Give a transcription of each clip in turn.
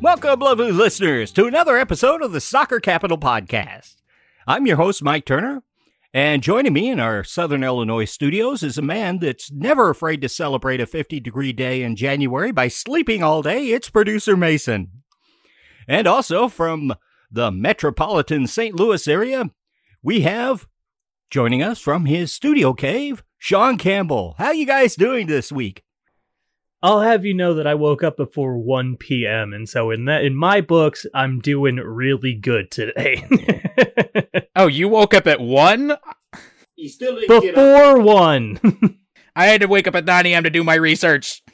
Welcome, lovely listeners, to another episode of the Soccer Capital Podcast. I'm your host, Mike Turner, and joining me in our Southern Illinois studios is a man that's never afraid to celebrate a 50 degree day in January by sleeping all day. It's producer Mason. And also from the metropolitan St. Louis area, we have joining us from his studio cave, Sean Campbell. How you guys doing this week? I'll have you know that I woke up before 1 p.m. and so in that in my books I'm doing really good today. Oh, you woke up at 1? He still didn't before 1. I had to wake up at 9 a.m. to do my research.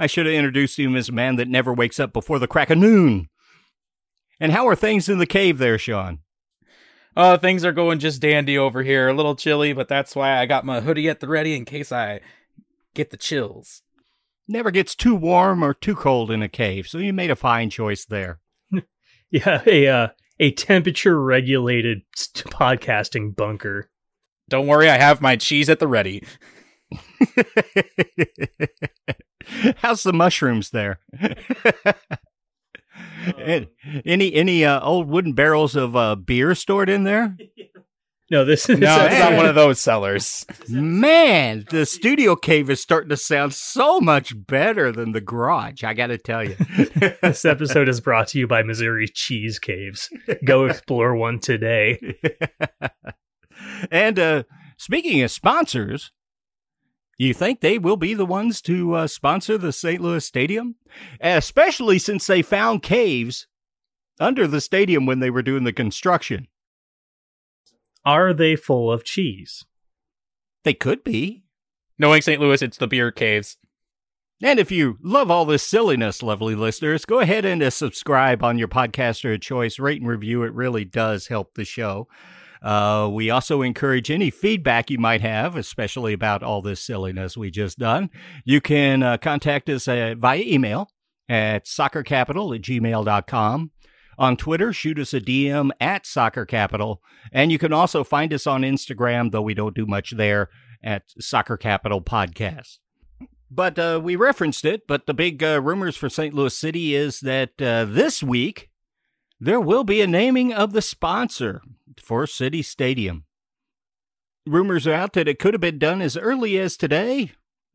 I should have introduced him as a man that never wakes up before the crack of noon. And how are things in the cave there, Sean? Oh, things are going just dandy over here. A little chilly, but that's why I got my hoodie at the ready in case I get the chills. Never gets too warm or too cold in a cave, so you made a fine choice there. yeah, a uh, a temperature regulated podcasting bunker. Don't worry, I have my cheese at the ready. How's the mushrooms there? And any any uh, old wooden barrels of uh, beer stored in there? No, this is No, it's not one of those cellars. Man, the studio cave is starting to sound so much better than the garage. I got to tell you. this episode is brought to you by Missouri Cheese Caves. Go explore one today. and uh, speaking of sponsors, you think they will be the ones to uh, sponsor the St. Louis Stadium? Especially since they found caves under the stadium when they were doing the construction. Are they full of cheese? They could be. Knowing St. Louis, it's the beer caves. And if you love all this silliness, lovely listeners, go ahead and uh, subscribe on your podcaster of choice. Rate and review. It really does help the show. Uh, we also encourage any feedback you might have, especially about all this silliness we just done. You can uh, contact us uh, via email at soccercapital at gmail.com. On Twitter, shoot us a DM at Soccer Capital. And you can also find us on Instagram, though we don't do much there, at Soccer Capital Podcast. But uh, we referenced it, but the big uh, rumors for St. Louis City is that uh, this week there will be a naming of the sponsor for City Stadium. Rumors are out that it could have been done as early as today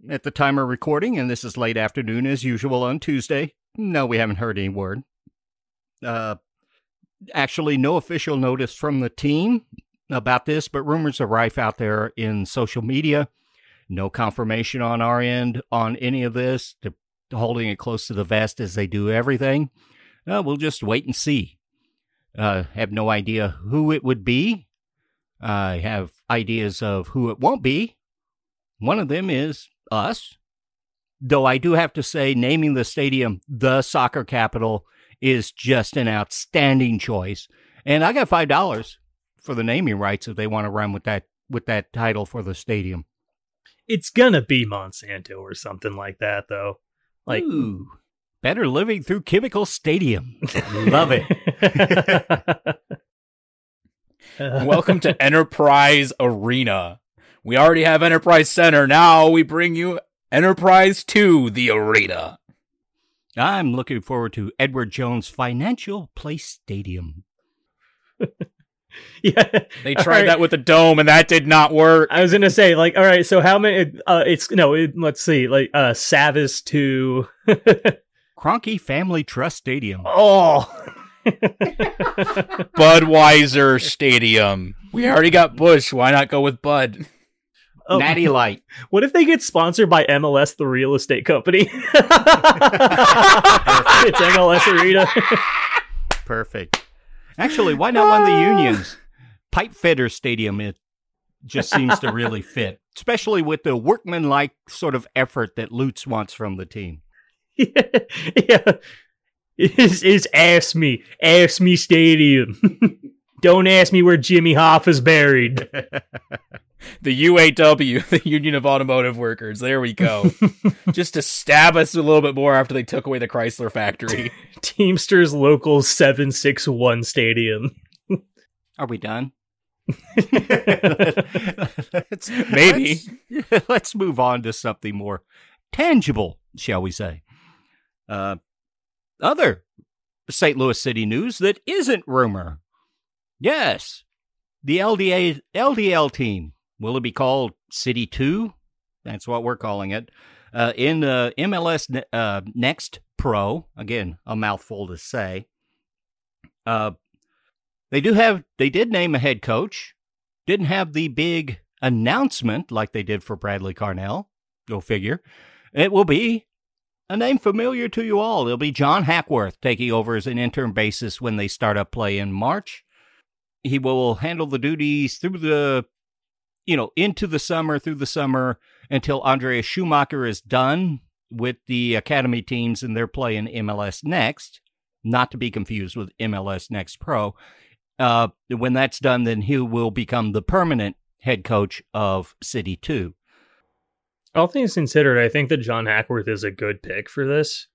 at the time of recording, and this is late afternoon as usual on Tuesday. No, we haven't heard any word. Uh, actually, no official notice from the team about this, but rumors are rife out there in social media. No confirmation on our end on any of this. They're holding it close to the vest as they do everything. Uh, we'll just wait and see. Uh, have no idea who it would be. I have ideas of who it won't be. One of them is us. Though I do have to say, naming the stadium the soccer capital is just an outstanding choice. And I got five dollars for the naming rights if they want to run with that with that title for the stadium. It's gonna be Monsanto or something like that, though. Like, Ooh, mm. better living through Chemical Stadium. Love it. Welcome to Enterprise Arena. We already have Enterprise Center. Now we bring you Enterprise 2, the arena. I'm looking forward to Edward Jones Financial Place Stadium. yeah, They tried right. that with the dome and that did not work. I was gonna say, like, all right, so how many? Uh, it's no, it, let's see, like, uh, Savvis to Kroenke Family Trust Stadium. oh, Budweiser Stadium. We already got Busch. Why not go with Bud? Oh, Natty Light. What if they get sponsored by MLS, the real estate company? it's MLS Arena. Perfect. Actually, why not one of the ah. unions? Pipe Fitter Stadium. It just seems to really fit, especially with the workmanlike sort of effort that Lutz wants from the team. yeah. It's, it's Ask Me. Ask Me Stadium. Don't ask me where Jimmy Hoffa is buried. The UAW, the Union of Automotive Workers. There we go. Just to stab us a little bit more after they took away the Chrysler factory. Teamsters Local 761 Stadium. Are we done? Let's- Maybe. Let's, let's move on to something more tangible, shall we say? Uh, other St. Louis City news that isn't rumor. Yes, the LDA LDL team will it be called City Two? That's what we're calling it. Uh, in uh, MLS uh, Next Pro, again a mouthful to say. Uh, they do have they did name a head coach. Didn't have the big announcement like they did for Bradley Carnell. Go figure. It will be a name familiar to you all. It'll be John Hackworth taking over as an interim basis when they start up play in March. He will handle the duties through the, you know, into the summer, through the summer until Andreas Schumacher is done with the academy teams and they're playing MLS Next, not to be confused with MLS Next Pro. Uh, when that's done, then he will become the permanent head coach of City 2. All things considered, I think that John Hackworth is a good pick for this.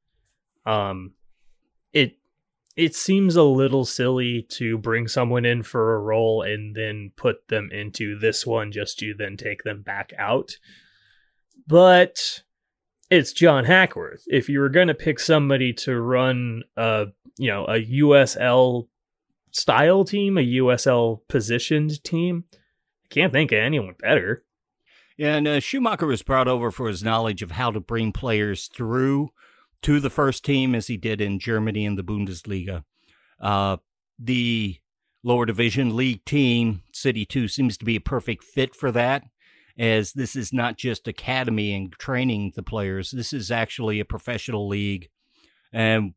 Um, it seems a little silly to bring someone in for a role and then put them into this one just to then take them back out. But it's John Hackworth. If you were going to pick somebody to run a, you know, a USL style team, a USL positioned team, I can't think of anyone better. Yeah, and uh, Schumacher was brought over for his knowledge of how to bring players through to the first team as he did in Germany in the Bundesliga. Uh, the lower division league team, City 2, seems to be a perfect fit for that, as this is not just academy and training the players. This is actually a professional league and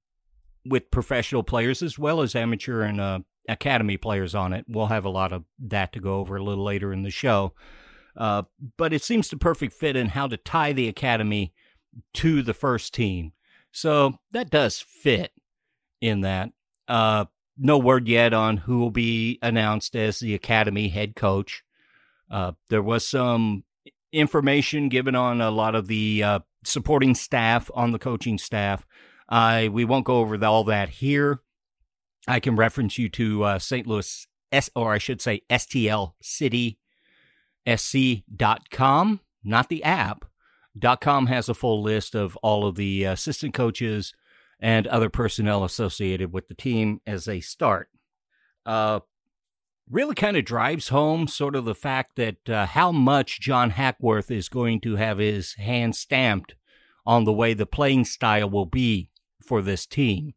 with professional players as well as amateur and uh, academy players on it. We'll have a lot of that to go over a little later in the show. Uh, but it seems the perfect fit in how to tie the academy to the first team. So that does fit in that. Uh, no word yet on who will be announced as the academy head coach. Uh, there was some information given on a lot of the uh, supporting staff on the coaching staff. I we won't go over all that here. I can reference you to uh, St. Louis S, or I should say STL City SC.com, not the app. .com has a full list of all of the assistant coaches and other personnel associated with the team as they start. Uh, really kind of drives home sort of the fact that uh, how much John Hackworth is going to have his hand stamped on the way the playing style will be for this team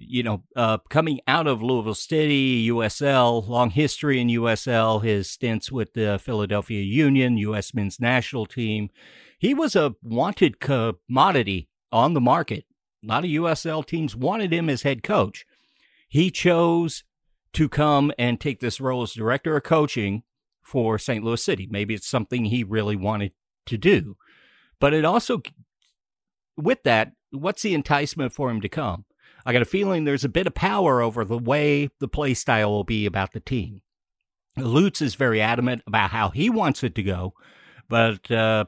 you know, uh, coming out of Louisville City, USL, long history in USL, his stints with the Philadelphia Union, U.S. men's national team. He was a wanted commodity on the market. A lot of USL teams wanted him as head coach. He chose to come and take this role as director of coaching for St. Louis City. Maybe it's something he really wanted to do. But it also, with that, what's the enticement for him to come? I got a feeling there's a bit of power over the way the play style will be about the team. Lutz is very adamant about how he wants it to go, but uh,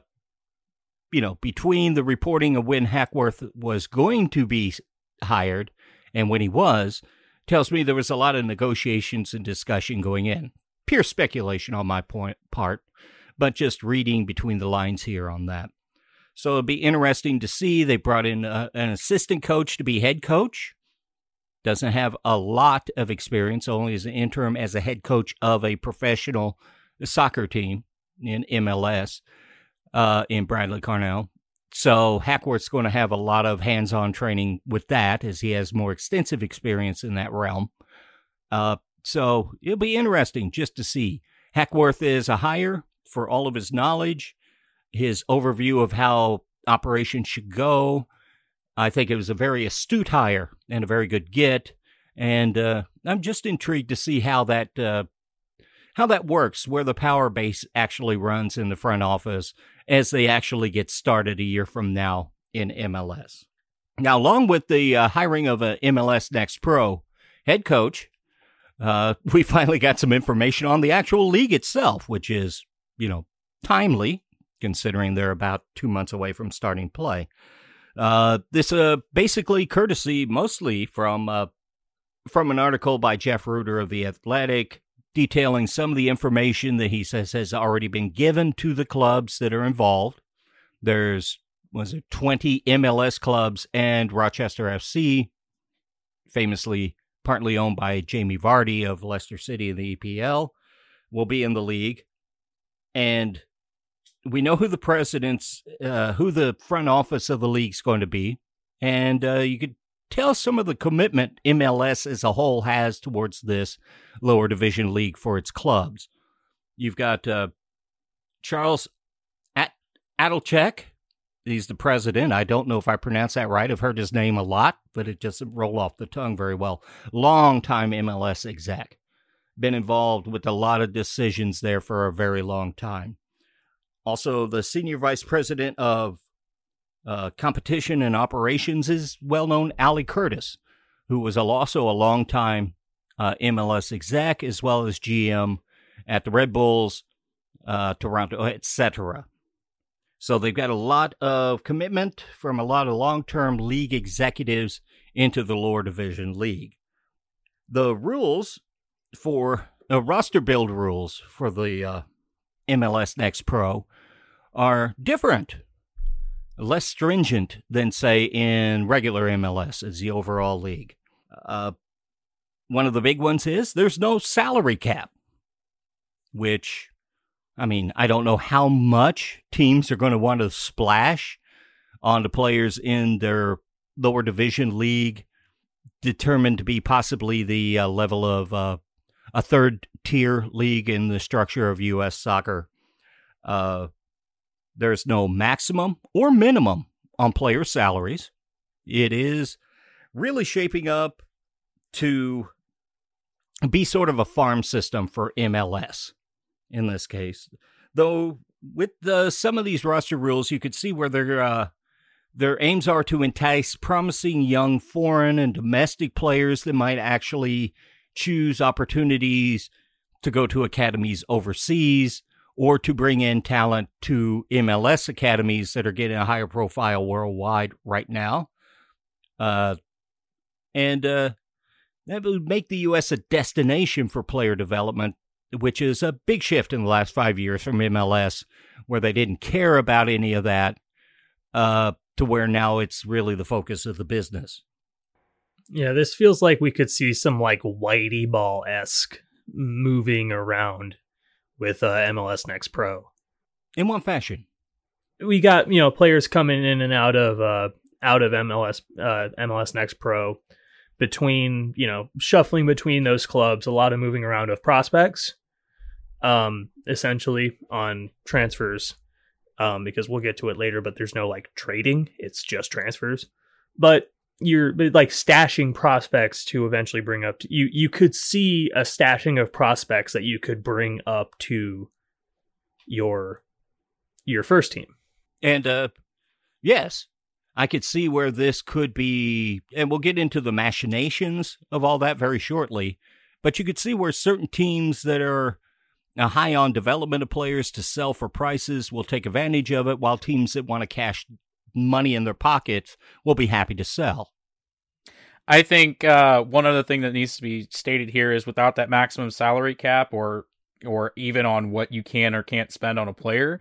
you know, between the reporting of when Hackworth was going to be hired and when he was, tells me there was a lot of negotiations and discussion going in. Pure speculation on my point part, but just reading between the lines here on that. So it'll be interesting to see. They brought in a, uh, an assistant coach to be head coach. Doesn't have a lot of experience, only as an interim as a head coach of a professional soccer team in MLS uh, in Bradley Carnell. So Hackworth's going to have a lot of hands-on training with that, as he has more extensive experience in that realm. Uh, so it'll be interesting just to see. Hackworth is a hire for all of his knowledge his overview of how operations should go. I think it was a very astute hire and a very good get, and uh, I'm just intrigued to see how that uh, how that works, where the power base actually runs in the front office as they actually get started a year from now in MLS. Now, along with the uh, hiring of a MLS Next Pro head coach, uh, we finally got some information on the actual league itself, which is you know timely considering they're about two months away from starting play. Uh, this uh, basically courtesy mostly from uh, from an article by Jeff Rueter of the Athletic, detailing some of the information that he says has already been given to the clubs that are involved. There's was it 20 MLS clubs and Rochester FC, famously partly owned by Jamie Vardy of Leicester City in the EPL, will be in the league. And we know who the president's, uh, who the front office of the league's going to be. And uh, you could tell some of the commitment MLS as a whole has towards this lower division league for its clubs. You've got uh, Charles At- Altchek. He's the president. I don't know if I pronounced that right. I've heard his name a lot, but it doesn't roll off the tongue very well. Long time MLS exec. Been involved with a lot of decisions there for a very long time. Also, the senior vice president of uh, competition and operations is well known Ali Curtis, who was also a long time uh, MLS exec as well as GM at the Red Bulls, uh, Toronto, etc. So they've got a lot of commitment from a lot of long term league executives into the lower division league. The rules for uh, roster build rules for the uh, MLS Next Pro are different, less stringent than, say, in regular MLS as the overall league. Uh, one of the big ones is there's no salary cap, which, I mean, I don't know how much teams are going to want to splash on the players in their lower division league, determined to be possibly the uh, level of uh, a third tier league in the structure of U.S. soccer. Uh, there's no maximum or minimum on player salaries. It is really shaping up to be sort of a farm system for MLS in this case. Though with the, some of these roster rules, you could see where their uh, their aims are to entice promising young foreign and domestic players that might actually choose opportunities to go to academies overseas or to bring in talent to MLS academies that are getting a higher profile worldwide right now. Uh, and uh, that would make the U.S. a destination for player development, which is a big shift in the last five years from MLS, where they didn't care about any of that, uh, to where now it's really the focus of the business. Yeah, this feels like we could see some like Whitey Ball esque moving around with uh, MLS Next Pro. In what fashion? We got you know players coming in and out of uh, out of MLS uh, MLS Next Pro between you know shuffling between those clubs, a lot of moving around of prospects, um, essentially on transfers, um, because we'll get to it later. But there's no like trading; it's just transfers. But you're like stashing prospects to eventually bring up to, you you could see a stashing of prospects that you could bring up to your your first team. And uh yes i could see where this could be and we'll get into the machinations of all that very shortly but you could see where certain teams that are uh, high on development of players to sell for prices will take advantage of it while teams that want to cash money in their pockets will be happy to sell. I think uh, one other thing that needs to be stated here is without that maximum salary cap or or even on what you can or can't spend on a player,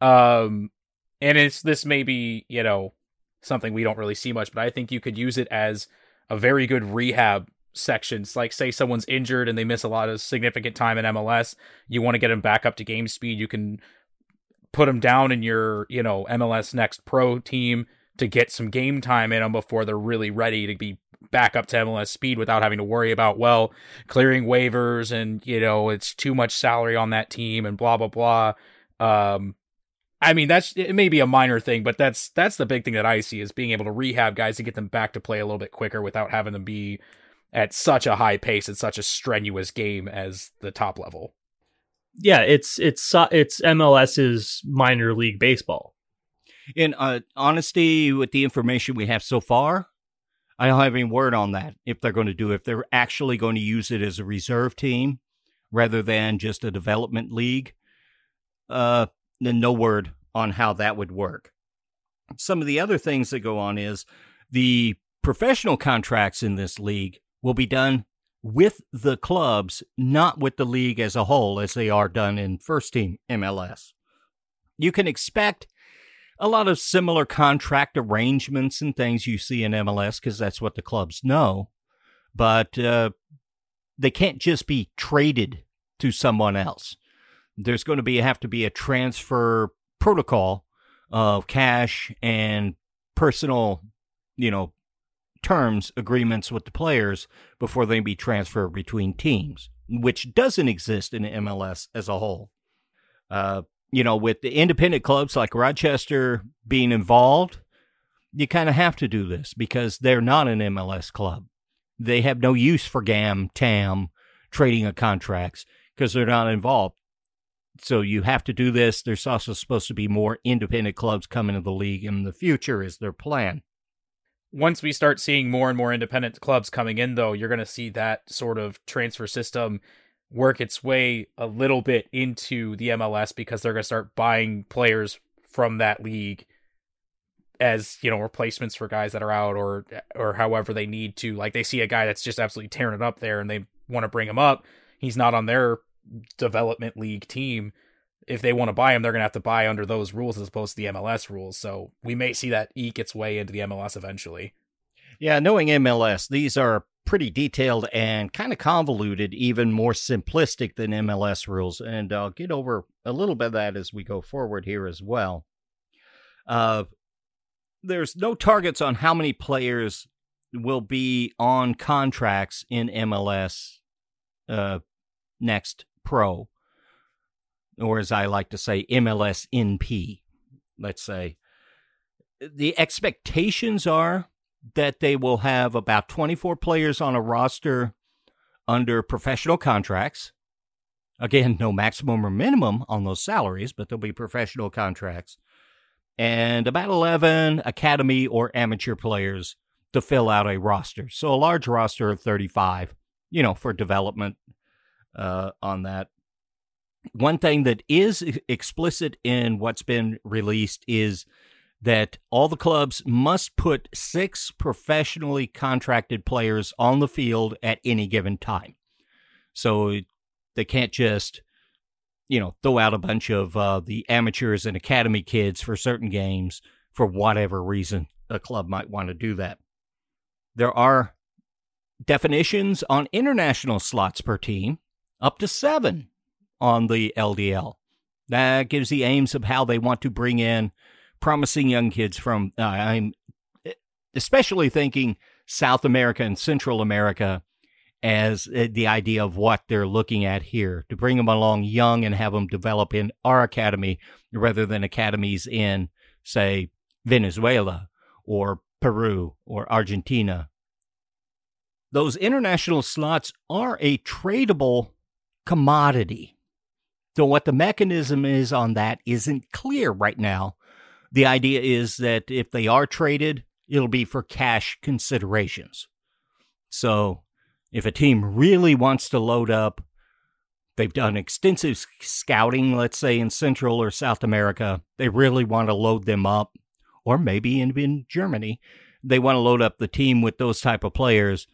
um, and it's this may be you know something we don't really see much, but I think you could use it as a very good rehab sections. Like say someone's injured and they miss a lot of significant time in MLS, you want to get them back up to game speed. You can put them down in your, you know, MLS Next Pro team to get some game time in them before they're really ready to be back up to MLS speed without having to worry about, well, clearing waivers and, you know, it's too much salary on that team and blah, blah, blah. Um, I mean, that's, it may be a minor thing, but that's, that's the big thing that I see is being able to rehab guys to get them back to play a little bit quicker without having them be at such a high pace and such a strenuous game as the top level yeah, it's it's it's MLS's minor league baseball. In uh, honesty, with the information we have so far, I don't have any word on that. If they're going to do, if they're actually going to use it as a reserve team rather than just a development league, uh, then no word on how that would work. Some of the other things that go on is the professional contracts in this league will be done with the clubs, not with the league as a whole, as they are done in first team MLS. You can expect a lot of similar contract arrangements and things you see in MLS because that's what the clubs know. but uh, they can't just be traded to someone else. There's going to be have to be a transfer protocol of cash and personal, you know, terms agreements with the players before they be transferred between teams, which doesn't exist in MLS as a whole. Uh, you know, with the independent clubs like Rochester being involved, you kind of have to do this because they're not an MLS club. They have no use for GAM, TAM, trading of contracts because they're not involved. So you have to do this. There's also supposed to be more independent clubs coming to the league in the future, is their plan. Once we start seeing more and more independent clubs coming in, though, you're going to see that sort of transfer system work its way a little bit into the MLS because they're going to start buying players from that league as you know replacements for guys that are out or or however they need to. Like they see a guy that's just absolutely tearing it up there and they want to bring him up. He's not on their development league team if they want to buy him they're going to have to buy under those rules as opposed to the MLS rules so we may see that eke its way into the MLS eventually yeah knowing MLS these are pretty detailed and kind of convoluted, even more simplistic than MLS rules. And I'll get over a little bit of that as we go forward here as well. Uh, there's no targets on how many players will be on contracts in MLS uh, next pro, or as I like to say, MLS NP, let's say. The expectations are that they will have about 24 players on a roster under professional contracts. Again, no maximum or minimum on those salaries, but there'll be professional contracts. And about 11 academy or amateur players to fill out a roster. So a large roster of 35, you know, for development uh, on that. One thing that is explicit in what's been released is that all the clubs must put six professionally contracted players on the field at any given time. So they can't just, you know, throw out a bunch of uh, the amateurs and academy kids for certain games for whatever reason a club might want to do that. There are definitions on international slots per team, up to seven on the LDL. That gives the aims of how they want to bring in promising young kids from uh, I'm especially thinking South America and Central America as uh, the idea of what they're looking at here to bring them along young and have them develop in our academy rather than academies in say Venezuela or Peru or Argentina. Those international slots are a tradable commodity. So, what the mechanism is on that isn't clear right now the idea is that if they are traded, it'll be for cash considerations. So if a team really wants to load up, they've done extensive scouting, let's say in Central or South America, they really want to load them up, or maybe in, in Germany, they want to load up the team with those type of players.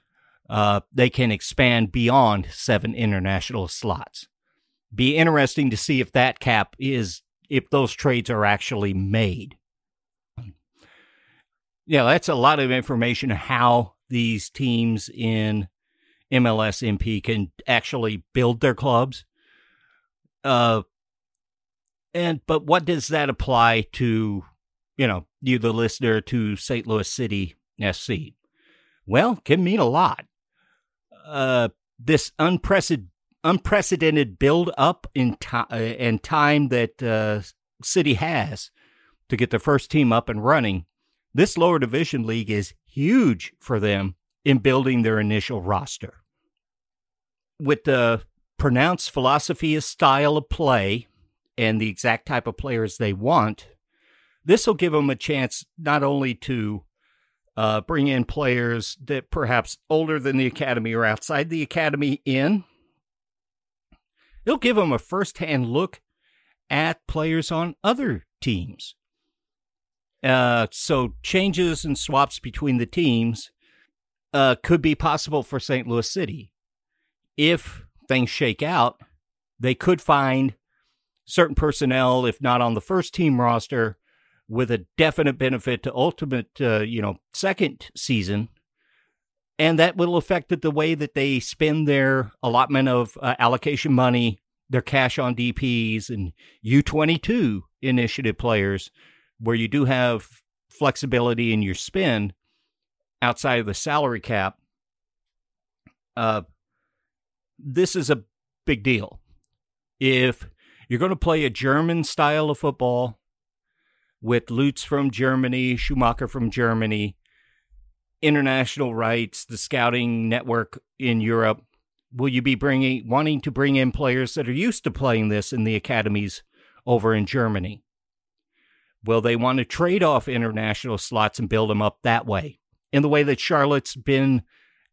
Uh, they can expand beyond seven international slots. Be interesting to see if that cap is if those trades are actually made. Yeah, that's a lot of information how these teams in MLS NP can actually build their clubs. Uh, and but what does that apply to, you know, you the listener to St. Louis City SC? Well, can mean a lot. Uh, this unprecedented unprecedented build up in time uh, and time that uh, City has to get the first team up and running. This lower division league is huge for them in building their initial roster. With the pronounced philosophy of style of play and the exact type of players they want, this will give them a chance not only to uh, bring in players that perhaps older than the academy or outside the academy in It'll give them a first-hand look at players on other teams. Uh, so changes and swaps between the teams uh, could be possible for St. Louis City. If things shake out, they could find certain personnel, if not on the first team roster, with a definite benefit to ultimate, uh, you know, second season and that will affect the way that they spend their allotment of uh, allocation money, their cash on DPs and U22 initiative players, where you do have flexibility in your spend outside of the salary cap. Uh, this is a big deal. If you're going to play a German style of football with Lutz from Germany, Schumacher from Germany, international rights, the scouting network in Europe, will you be bringing wanting to bring in players that are used to playing this in the academies over in Germany? Will they want to trade off international slots and build them up that way? In the way that Charlotte's been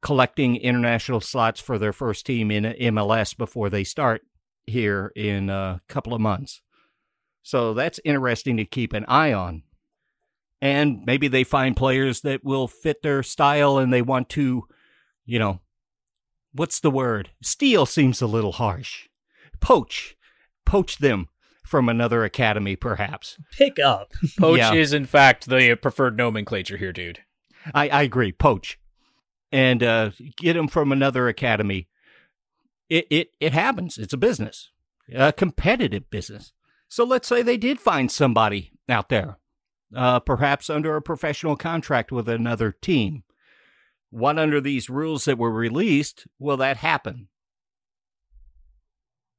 collecting international slots for their first team in MLS before they start here in a couple of months. So that's interesting to keep an eye on. And maybe they find players that will fit their style and they want to, you know, what's the word? Steal seems a little harsh. Poach. Poach them from another academy, perhaps. Pick up. Poach yeah. is, in fact, the preferred nomenclature here, dude. I, I agree. Poach. And uh, get them from another academy. It, it, it happens. It's a business, a competitive business. So let's say they did find somebody out there, uh, perhaps under a professional contract with another team. What under these rules that were released will that happen?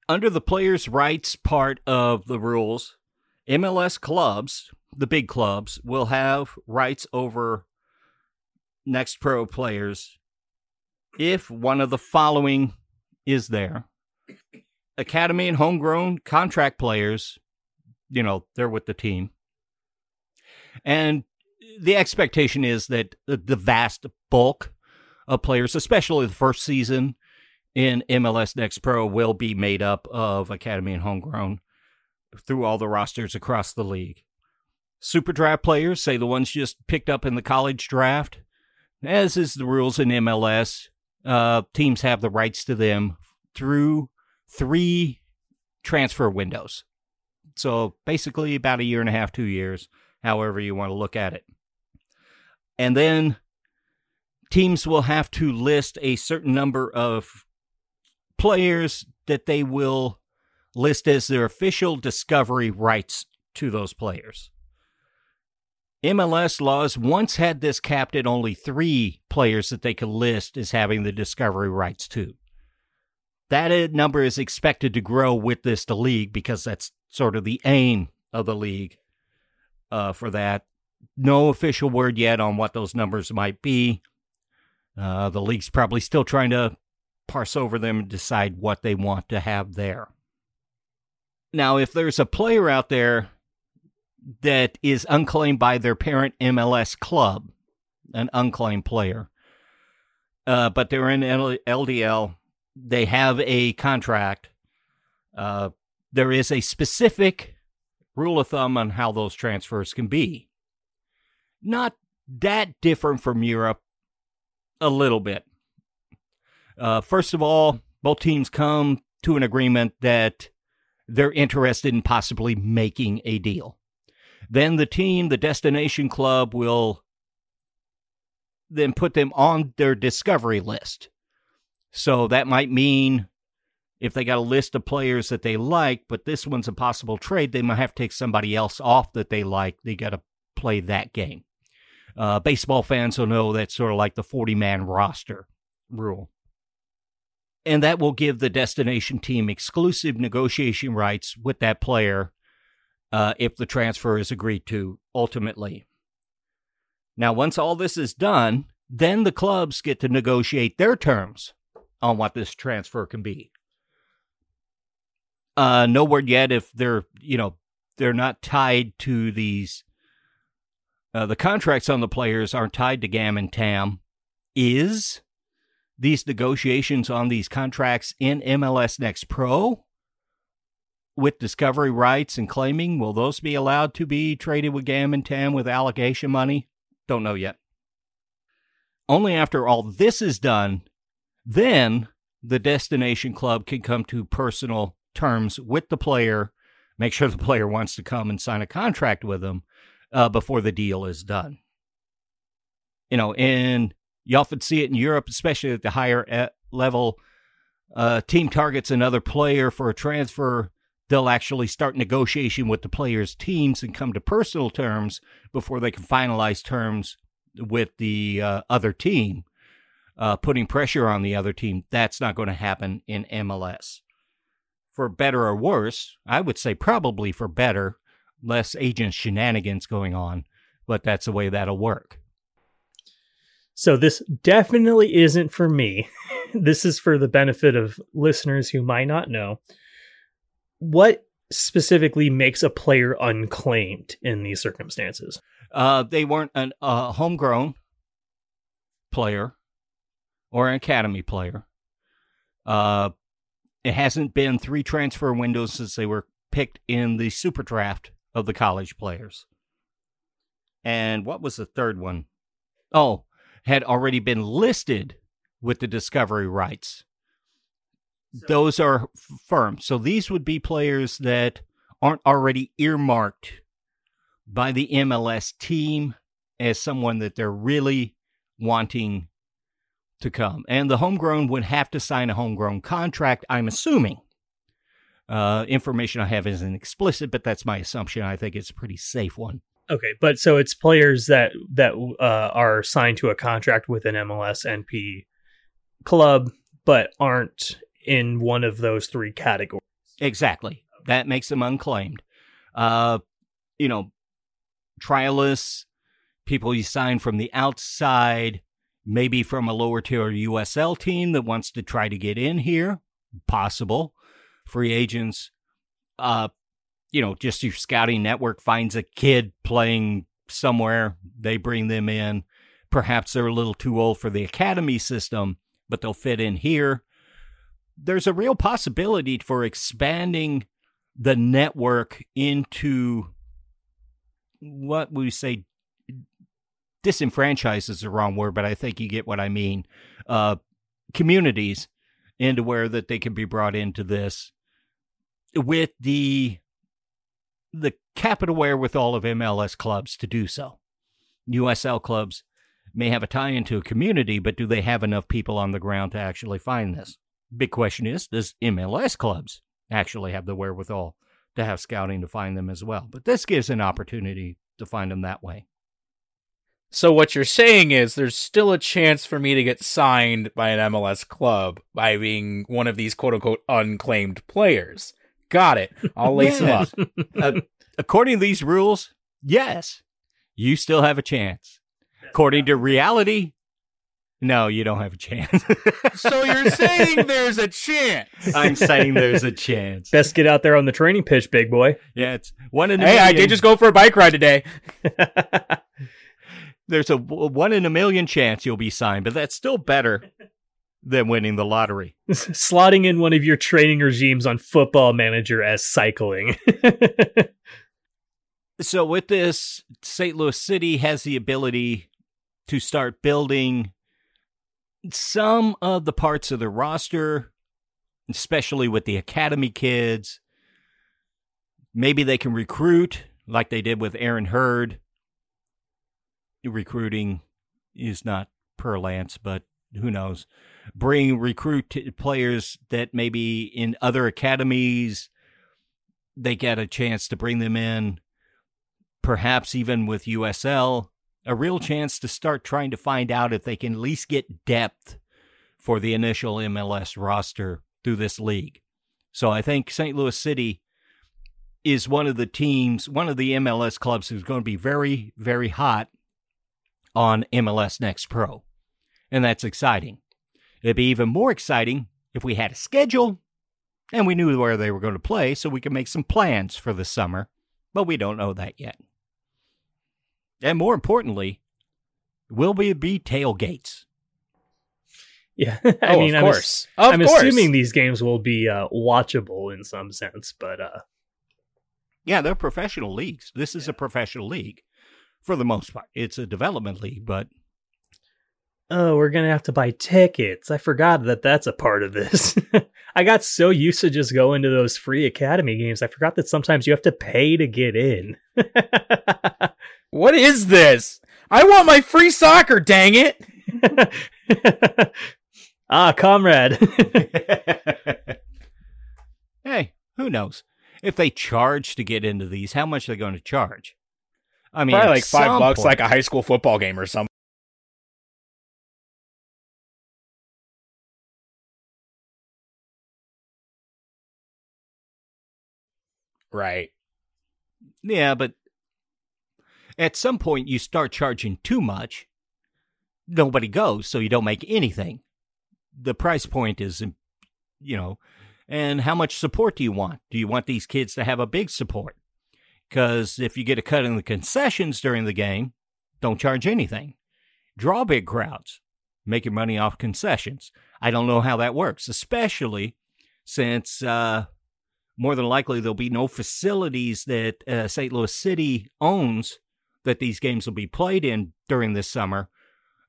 Under the players' rights part of the rules, MLS clubs, the big clubs, will have rights over next pro players if one of the following is there academy and homegrown contract players you know, they're with the team. And the expectation is that the vast bulk of players, especially the first season in MLS Next Pro, will be made up of academy and homegrown through all the rosters across the league. Super draft players, say the ones just picked up in the college draft, as is the rules in MLS, uh, teams have the rights to them through three transfer windows. So basically, about a year and a half, two years, however you want to look at it. And then teams will have to list a certain number of players that they will list as their official discovery rights to those players. MLS laws once had this capped at only three players that they could list as having the discovery rights to. That number is expected to grow with this the league because that's sort of the aim of the league uh, for that. No official word yet on what those numbers might be. Uh, the league's probably still trying to parse over them and decide what they want to have there. Now, if there's a player out there that is unclaimed by their parent MLS club, an unclaimed player, uh, but they're in LDL, they have a contract, uh, there is a specific rule of thumb on how those transfers can be. Not that different from Europe, a little bit. Uh, first of all, both teams come to an agreement that they're interested in possibly making a deal. Then the team, the destination club, will then put them on their discovery list. So that might mean if they got a list of players that they like, but this one's a possible trade, they might have to take somebody else off that they like. They got to play that game. Uh, baseball fans will know that's sort of like the 40 man roster rule. And that will give the destination team exclusive negotiation rights with that player uh, if the transfer is agreed to ultimately. Now, once all this is done, then the clubs get to negotiate their terms on what this transfer can be. Uh, no word yet if they're you know they're not tied to these. Uh, the contracts on the players aren't tied to GAM and TAM. Is these negotiations on these contracts in MLS Next Pro with discovery rights and claiming will those be allowed to be traded with GAM and TAM with allocation money? Don't know yet. Only after all this is done, then the destination club can come to personal terms with the player, make sure the player wants to come and sign a contract with them uh, before the deal is done. You know, and You often see it in Europe, especially at the higher uh, level. Uh, team targets another player for a transfer. They'll actually start negotiation with the players' teams and come to personal terms before they can finalize terms with the uh, other team, uh, putting pressure on the other team. That's not going to happen in MLS. For better or worse, I would say probably for better, less agent shenanigans going on, but that's the way that'll work. So this definitely isn't for me. this is for the benefit of listeners who might not know. What specifically makes a player unclaimed in these circumstances? Uh, they weren't a uh, homegrown player or an academy player. Uh, it hasn't been three transfer windows since they were picked in the super draft of the college players. And what was the third one? Oh, had already been listed with the discovery rights. Those are firm. So these would be players that aren't already earmarked by the MLS team as someone that they're really wanting to come. And the homegrown would have to sign a homegrown contract, I'm assuming. Uh, information I have isn't explicit, but that's my assumption. I think it's a pretty safe one. Okay, but so it's players that that uh, are signed to a contract with an MLS NP club, but aren't in one of those three categories. Exactly. That makes them unclaimed. Uh, you know, trialists, people you sign from the outside, maybe from a lower tier USL team that wants to try to get in here, possible. Free agents, uh, you know, just your scouting network finds a kid playing somewhere, they bring them in. Perhaps they're a little too old for the academy system, but they'll fit in here. There's a real possibility for expanding the network into what we say disenfranchised is the wrong word, but I think you get what I mean. Uh, communities into where that they can be brought into this with the the capital wherewithal of MLS clubs to do so. USL clubs may have a tie into a community, but do they have enough people on the ground to actually find this? Big question is, does MLS clubs actually have the wherewithal to have scouting to find them as well? But this gives an opportunity to find them that way. So what you're saying is there's still a chance for me to get signed by an MLS club by being one of these quote unquote unclaimed players. Got it. I'll lace Yes. them up. Uh, according to these rules, yes, you still have a chance. According to reality, no, you don't have a chance. So you're saying there's a chance. I'm saying there's a chance. Best get out there on the training pitch, big boy. Yeah, it's one in a Hey, I did just go for a bike ride today. There's a one in a million chance you'll be signed, but that's still better than winning the lottery. Slotting in one of your training regimes on Football Manager as cycling. So with this, St. Louis City has the ability to start building some of the parts of the roster, especially with the academy kids. Maybe they can recruit like they did with Aaron Hurd. Recruiting is not per Lance, but who knows? Bring recruit players that maybe in other academies they get a chance to bring them in perhaps even with USL, a real chance to start trying to find out if they can at least get depth for the initial MLS roster through this league. So I think St. Louis City is one of the teams, one of the MLS clubs who's going to be very, very hot on MLS Next Pro. And that's exciting. It'd be even more exciting if we had a schedule and we knew where they were going to play so we could make some plans for the summer but we don't know that yet. And more importantly, will we be tailgates? yeah, I oh, mean, of I'm, course. of I'm course. assuming these games will be uh, watchable in some sense, but uh, Yeah, they're professional leagues. This is a professional league for the most part. It's a development league, but oh, we're gonna have to buy tickets. I forgot that that's a part of this. I got so used to just going to those free academy games, I forgot that sometimes you have to pay to get in. What is this? I want my free soccer, dang it. ah, comrade. hey, who knows? If they charge to get into these, how much are they going to charge? I mean, Probably like five bucks, point- like a high school football game or something. Right. Yeah, but at some point you start charging too much. Nobody goes, so you don't make anything. The price point is, you know, and how much support do you want? Do you want these kids to have a big support? Because if you get a cut in the concessions during the game, don't charge anything. Draw big crowds, make your money off concessions. I don't know how that works, especially since uh, more than likely there'll be no facilities that uh, St. Louis City owns that these games will be played in during this summer.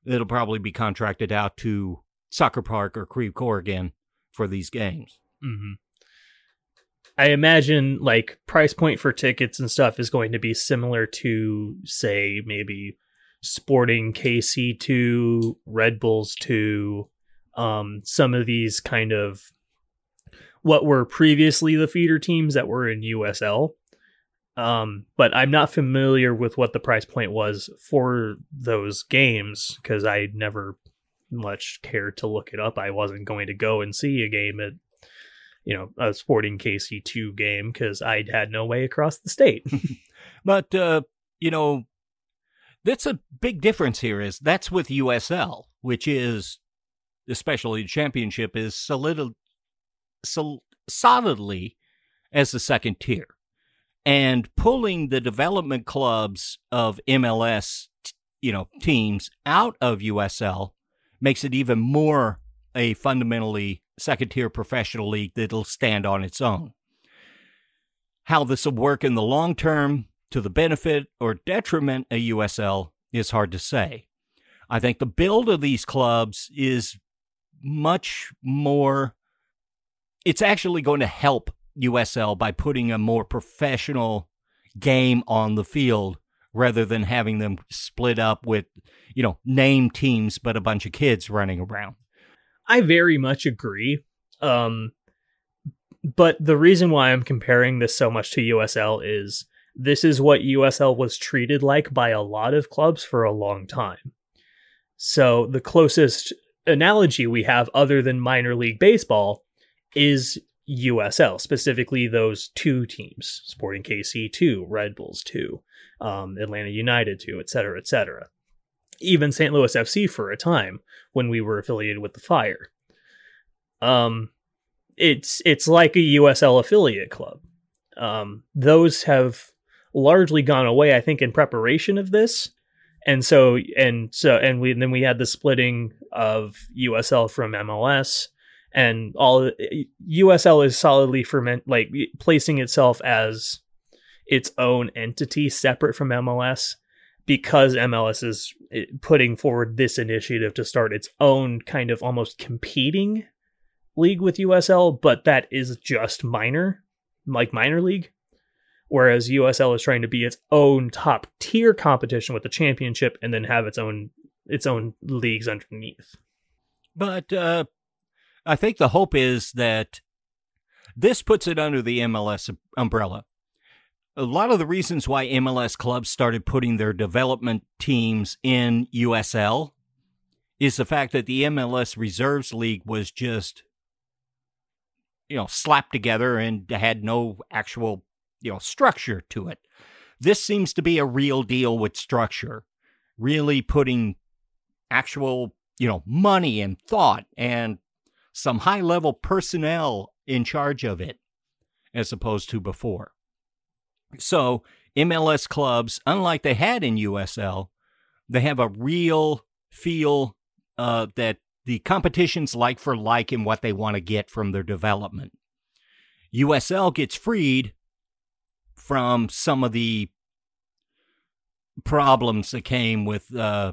It'll probably be contracted out to Soccer Park or Creve Coeur again for these games. hmm I imagine like price point for tickets and stuff is going to be similar to say maybe Sporting KC two, Red Bulls two, um, some of these kind of what were previously the feeder teams that were in USL. Um, but I'm not familiar with what the price point was for those games because I never much cared to look it up. I wasn't going to go and see a game at you know, a Sporting KC2 game because I'd had no way across the state. But, uh, you know, that's a big difference here is that's with USL, which is, especially the championship, is solid, sol- solidly as the second tier. And pulling the development clubs of MLS, you know, teams out of USL makes it even more a fundamentally second tier professional league that'll stand on its own. How this will work in the long term to the benefit or detriment of USL is hard to say. I think the build of these clubs is much more, it's actually going to help USL by putting a more professional game on the field rather than having them split up with, you know, name teams but a bunch of kids running around. I very much agree. Um, but the reason why I'm comparing this so much to USL is this is what USL was treated like by a lot of clubs for a long time. So the closest analogy we have other than minor league baseball is USL, specifically those two teams, Sporting KC 2, Red Bulls 2, um, Atlanta United 2, et cetera, et cetera. Even St. Louis FC for a time when we were affiliated with the Fire. Um, it's it's like a USL affiliate club. Um, those have largely gone away, I think, in preparation of this. And so and so and we and then we had the splitting of USL from MLS and all USL is solidly ferment like placing itself as its own entity separate from MLS because MLS is eh, putting forward this initiative to start its own kind of almost competing league with USL, but that is just minor, like minor league. Whereas USL is trying to be its own top tier competition with the championship and then have its own its own leagues underneath. But uh, I think the hope is that this puts it under the MLS umbrella. A lot of the reasons why MLS clubs started putting their development teams in USL is the fact that the MLS Reserves League was just, you know, slapped together and had no actual, you know, structure to it. This seems to be a real deal with structure, really putting actual, you know, money and thought and some high level personnel in charge of it as opposed to before. So, MLS clubs, unlike they had in USL, they have a real feel uh, that the competition's like for like in what they want to get from their development. USL gets freed from some of the problems that came with, uh,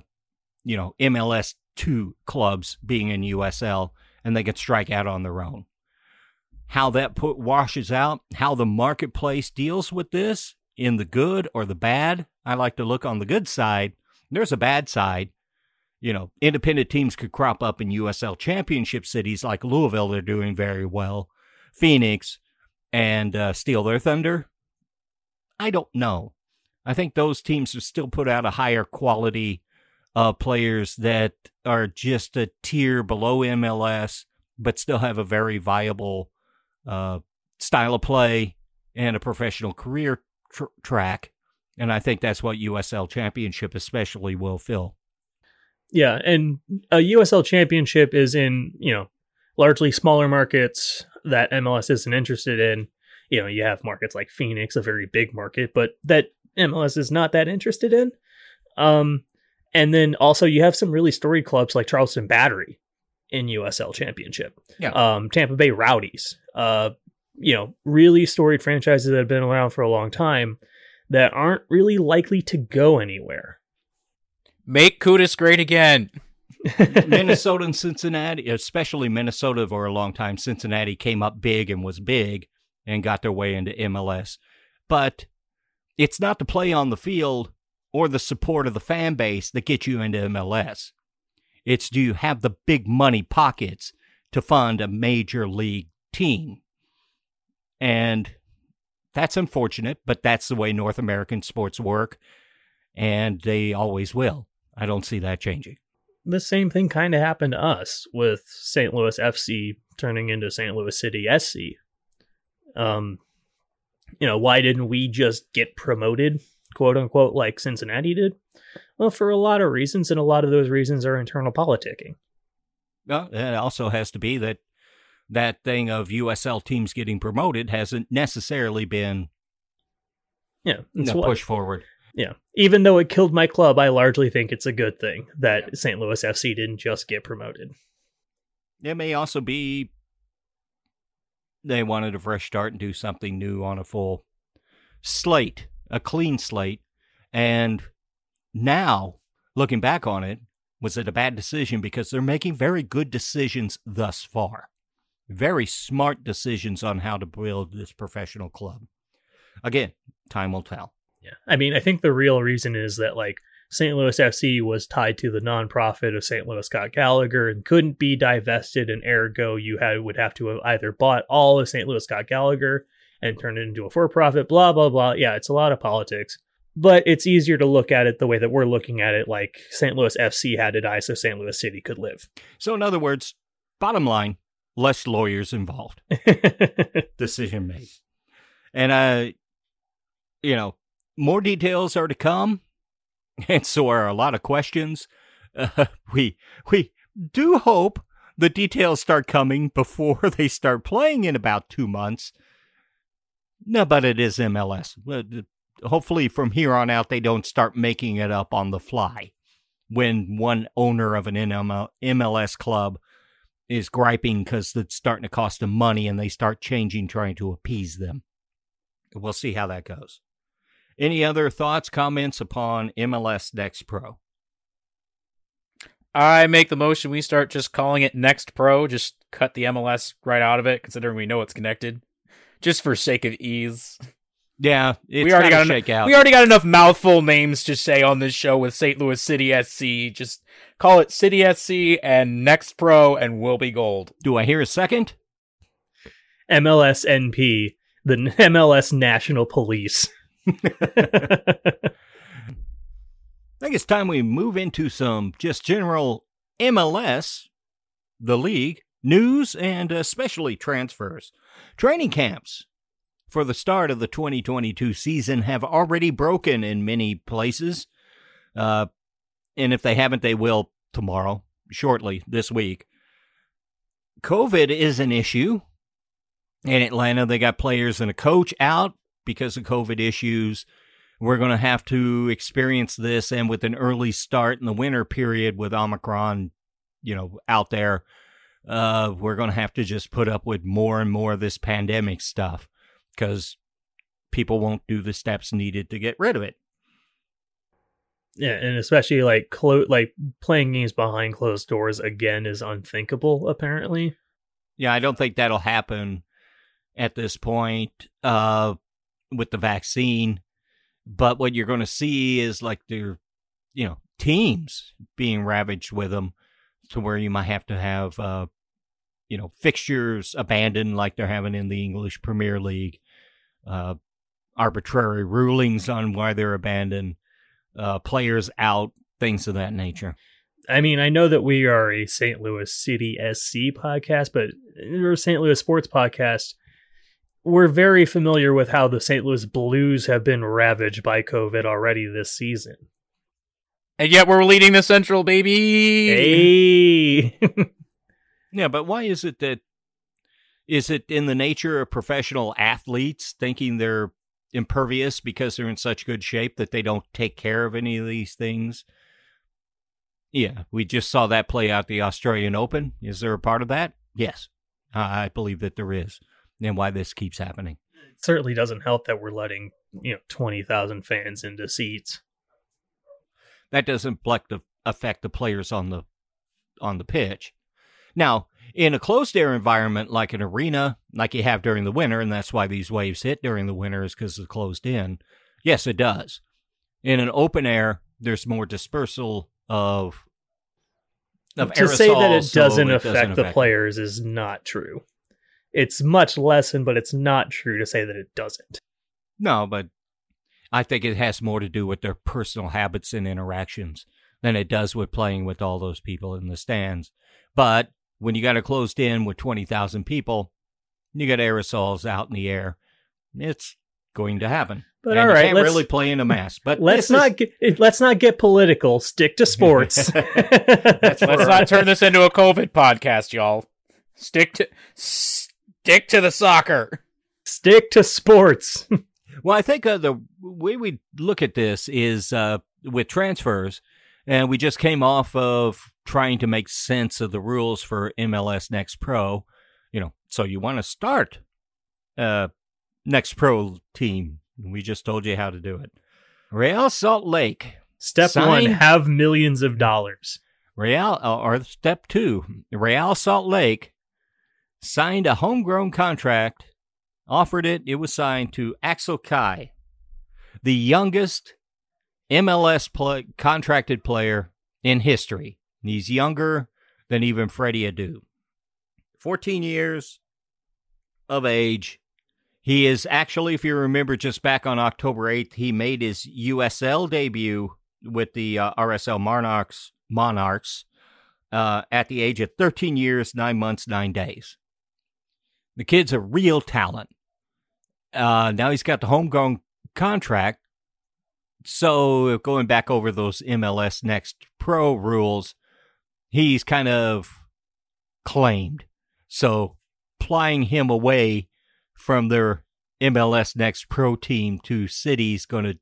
you know, MLS two clubs being in USL, and they can strike out on their own. How that put washes out, how the marketplace deals with this in the good or the bad. I like to look on the good side. There's a bad side. you know, independent teams could crop up in USL championship cities like Louisville, they're doing very well, Phoenix, and uh, steal their thunder? I don't know. I think those teams have still put out a higher quality of players that are just a tier below MLS, but still have a very viable uh, style of play and a professional career tr- track. And I think that's what USL Championship especially will fill. Yeah, and a USL Championship is in you know largely smaller markets that MLS isn't interested in. You know, you have markets like Phoenix, a very big market, but that MLS is not that interested in. Um, and then also you have some really storied clubs like Charleston Battery in USL Championship. Yeah. Um, Tampa Bay Rowdies. Uh, you know, really storied franchises that have been around for a long time that aren't really likely to go anywhere. Make Kudus great again. Minnesota and Cincinnati, especially Minnesota for a long time, Cincinnati came up big and was big and got their way into MLS. But it's not the play on the field or the support of the fan base that gets you into MLS. It's do you have the big money pockets to fund a major league team? And that's unfortunate, but that's the way North American sports work, and they always will. I don't see that changing. The same thing kind of happened to us with St. Louis FC turning into St. Louis City SC. Um, you know, why didn't we just get promoted, quote unquote, like Cincinnati did? Well, for a lot of reasons, and a lot of those reasons are internal politicking. Well, it also has to be that that thing of USL teams getting promoted hasn't necessarily been Yeah, it's what- pushed forward. Yeah. Even though it killed my club, I largely think it's a good thing that St. Louis FC didn't just get promoted. It may also be they wanted a fresh start and do something new on a full slate, a clean slate. And now, looking back on it, was it a bad decision? Because they're making very good decisions thus far. Very smart decisions on how to build this professional club. Again, time will tell. Yeah. I mean, I think the real reason is that like St. Louis FC was tied to the nonprofit of St. Louis Scott Gallagher and couldn't be divested, and ergo you had would have to have either bought all of St. Louis Scott Gallagher and turned it into a for-profit. Blah blah blah. Yeah, it's a lot of politics, but it's easier to look at it the way that we're looking at it. Like St. Louis FC had to die so St. Louis City could live. So, in other words, bottom line, less lawyers involved. decision made. And uh you know, more details are to come, and so are a lot of questions. Uh, we we do hope the details start coming before they start playing in about two months. No, but it is MLS. Hopefully, from here on out, they don't start making it up on the fly. When one owner of an MLS club is griping because it's starting to cost them money and they start changing, trying to appease them. We'll see how that goes. Any other thoughts, comments upon MLS Next Pro? I make the motion we start just calling it Next Pro. Just cut the MLS right out of it, considering we know it's connected, just for sake of ease. Yeah, it's we already gotta shake enough, out. we already got enough mouthful names to say on this show with St. Louis City SC. Just call it City SC and Next Pro, and we'll be gold. Do I hear a second? MLSNP, the MLS National Police. I think it's time we move into some just general MLS, the league, news, and uh, especially transfers. Training camps for the start of the 2022 season have already broken in many places. Uh, and if they haven't, they will tomorrow, shortly this week. COVID is an issue. In Atlanta, they got players and a coach out because of COVID issues we're going to have to experience this and with an early start in the winter period with omicron you know out there uh we're going to have to just put up with more and more of this pandemic stuff because people won't do the steps needed to get rid of it Yeah, and especially like clo- like playing games behind closed doors again is unthinkable. Apparently, yeah i don't think that'll happen at this point uh with the vaccine but what you're going to see is like they're you know teams being ravaged with them to where you might have to have, uh, you know, fixtures abandoned like they're having in the English Premier League, uh, arbitrary rulings on why they're abandoned, uh, players out, things of that nature. I mean, I know that we are a St. Louis City SC podcast, but we're a St. Louis sports podcast. We're very familiar with how the St. Louis Blues have been ravaged by COVID already this season. And yet we're leading the Central, baby. Hey. Yeah, but why is it that is it in the nature of professional athletes thinking they're impervious because they're in such good shape that they don't take care of any of these things? Yeah, we just saw that play out the Australian Open. Is there a part of that? Yes, I believe that there is, and why this keeps happening. It certainly doesn't help that we're letting, you know, 20,000 fans into seats. That doesn't affect the players on the on the pitch. Now, in a closed air environment like an arena, like you have during the winter, and that's why these waves hit during the winter is because it's closed in. Yes, it does. In an open air, there's more dispersal of of to say that it doesn't it affect doesn't the affect- players is not true. It's much lessened, but it's not true to say that it doesn't. No, but I think it has more to do with their personal habits and interactions than it does with playing with all those people in the stands. But when you got a closed in with 20,000 people, you got aerosols out in the air. It's going to happen. But And all you can't let's really play in a mask. But let's not is- get let's not get political. Stick to sports. That's Let's right. not turn this into a COVID podcast, y'all. Stick to stick to the soccer. Stick to sports. Well, I think uh, the way we look at this is uh, with transfers, and we just came off of trying to make sense of the rules for MLS Next Pro. You know, so you want to start uh, Next Pro team. We just told you how to do it. Real Salt Lake. Step Sign- one: have millions of dollars. Real, uh, or step two, Real Salt Lake signed a homegrown contract, offered it, it was signed to Axel Kei, the youngest MLS play, contracted player in history. He's younger than even Freddie Adu. 14 years of age. He is actually, if you remember, just back on October 8th, he made his USL debut with the uh, RSL Monarchs Monarchs uh, at the age of 13 years, 9 months, 9 days. The kid's a real talent. Uh, now he's got the homegrown contract. So going back over those MLS Next Pro rules, he's kind of claimed. So plying him away from their MLS Next Pro team to cities going to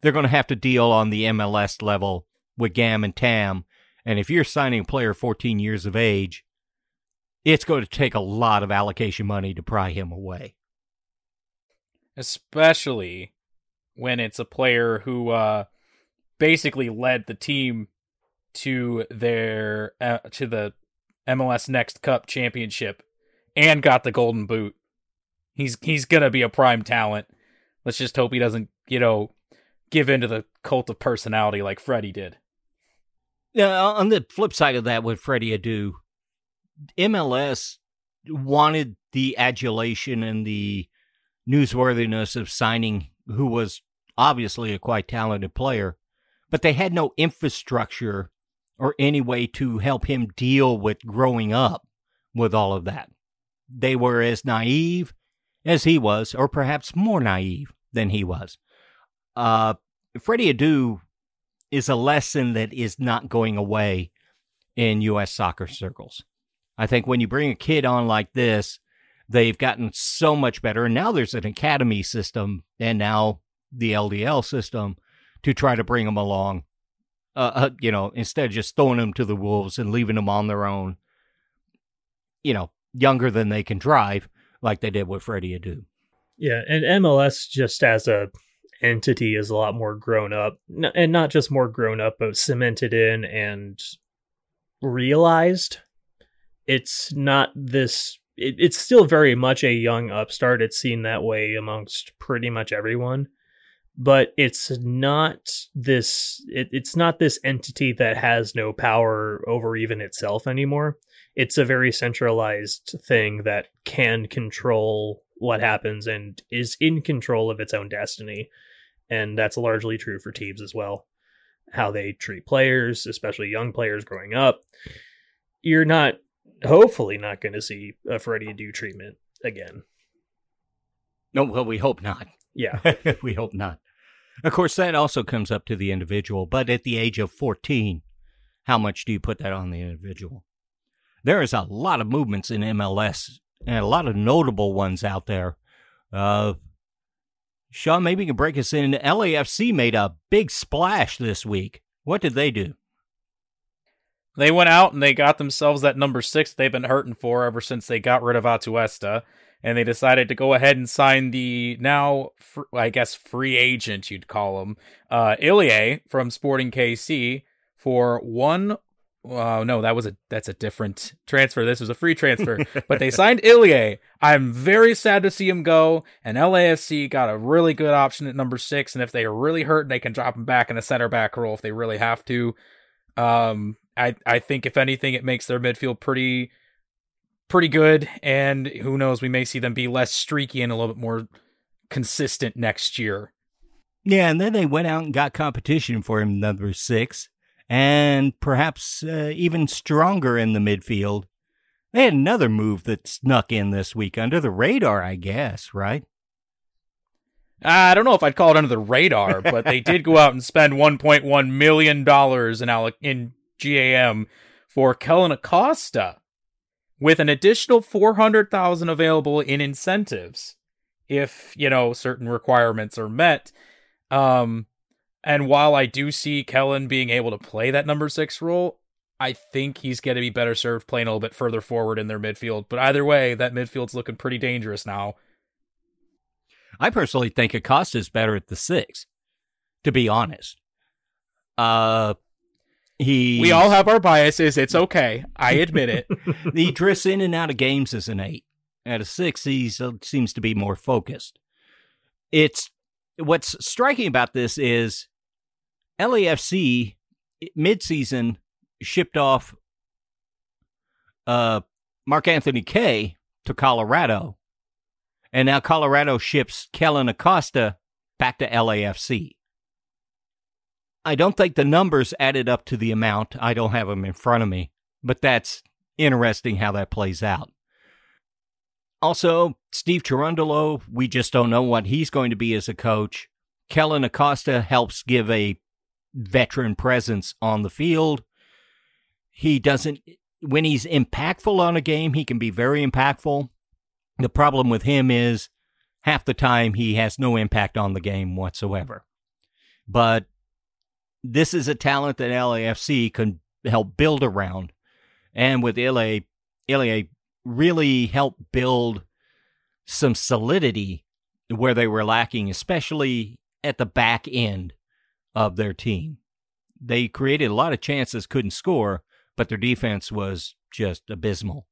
they're going to have to deal on the MLS level with GAM and TAM. And if you're signing a player 14 years of age, it's going to take a lot of allocation money to pry him away. especially when it's a player who uh basically led the team to their uh, to the MLS Next Cup championship and got the golden boot. He's he's going to be a prime talent. Let's just hope he doesn't, you know, give into the cult of personality like Freddie did. Yeah, on the flip side of that, with Freddie Adu, MLS wanted the adulation and the newsworthiness of signing who was obviously a quite talented player, but they had no infrastructure or any way to help him deal with growing up with all of that. They were as naive as he was, or perhaps more naive than he was. Uh, Freddie Adu is a lesson that is not going away in U.S. soccer circles. I think when you bring a kid on like this, they've gotten so much better. And now there's an academy system and now the LDL system to try to bring them along. Uh, uh, you know, instead of just throwing them to the wolves and leaving them on their own, you know, younger than they can drive, like they did with Freddie Adu. Yeah, and MLS just as a entity is a lot more grown up, and not just more grown up, but cemented in and realized. It's not this. It, it's still very much a young upstart. It's seen that way amongst pretty much everyone, but it's not this it, it's not this entity that has no power over even itself anymore. It's a very centralized thing that can control what happens and is in control of its own destiny. And that's largely true for teams as well. How they treat players especially young players growing up. You're not hopefully not going to see a Freddie Adu treatment again No, well, we hope not. yeah we hope not. Of course, that also comes up to the individual, but at the age of 14, how much do you put that on the individual? There is a lot of movements in MLS and a lot of notable ones out there. Uh, Sean, maybe you can break us in. LAFC made a big splash this week. What did they do? They went out and they got themselves that number six they've been hurting for ever since they got rid of Atuesta. And they decided to go ahead and sign the now, fr- I guess, free agent, you'd call him, uh, Ilie from Sporting KC for one. Oh no, that was a that's a different transfer. This was a free transfer, but they signed Ilie. I'm very sad to see him go. And LAFC got a really good option at number six. And if they are really hurt, they can drop him back in a center back role if they really have to. Um, I I think if anything, it makes their midfield pretty pretty good, and who knows, we may see them be less streaky and a little bit more consistent next year. Yeah, and then they went out and got competition for him, number six, and perhaps uh, even stronger in the midfield. They had another move that snuck in this week under the radar, I guess, right? I don't know if I'd call it under the radar, but they did go out and spend 1.1 million dollars in alloc- in GAM for Kellyn Acosta, with an additional 400,000 available in incentives if, you know, certain requirements are met. Um and while I do see Kellyn being able to play that number 6 role, I think he's going to be better served playing a little bit further forward in their midfield. But either way, that midfield's looking pretty dangerous now. I personally think Acosta is better at the six, to be honest. Uh, he We all have our biases. It's okay. I admit it. he drifts in and out of games as an eight. At a six, he seems to be more focused. It's what's striking about this is LAFC midseason shipped off uh, Mark-Anthony Kaye to Colorado, and now Colorado ships Kellyn Acosta back to LAFC. I don't think the numbers added up to the amount. I don't have them in front of me, but that's interesting how that plays out. Also, Steve Cherundolo, we just don't know what he's going to be as a coach. Kellyn Acosta helps give a veteran presence on the field. He doesn't, when he's impactful on a game, he can be very impactful. The problem with him is half the time he has no impact on the game whatsoever. But this is a talent that LAFC can help build around. And with LA, LA really helped build some solidity where they were lacking, especially at the back end of their team. They created a lot of chances, couldn't score, but their defense was just abysmal.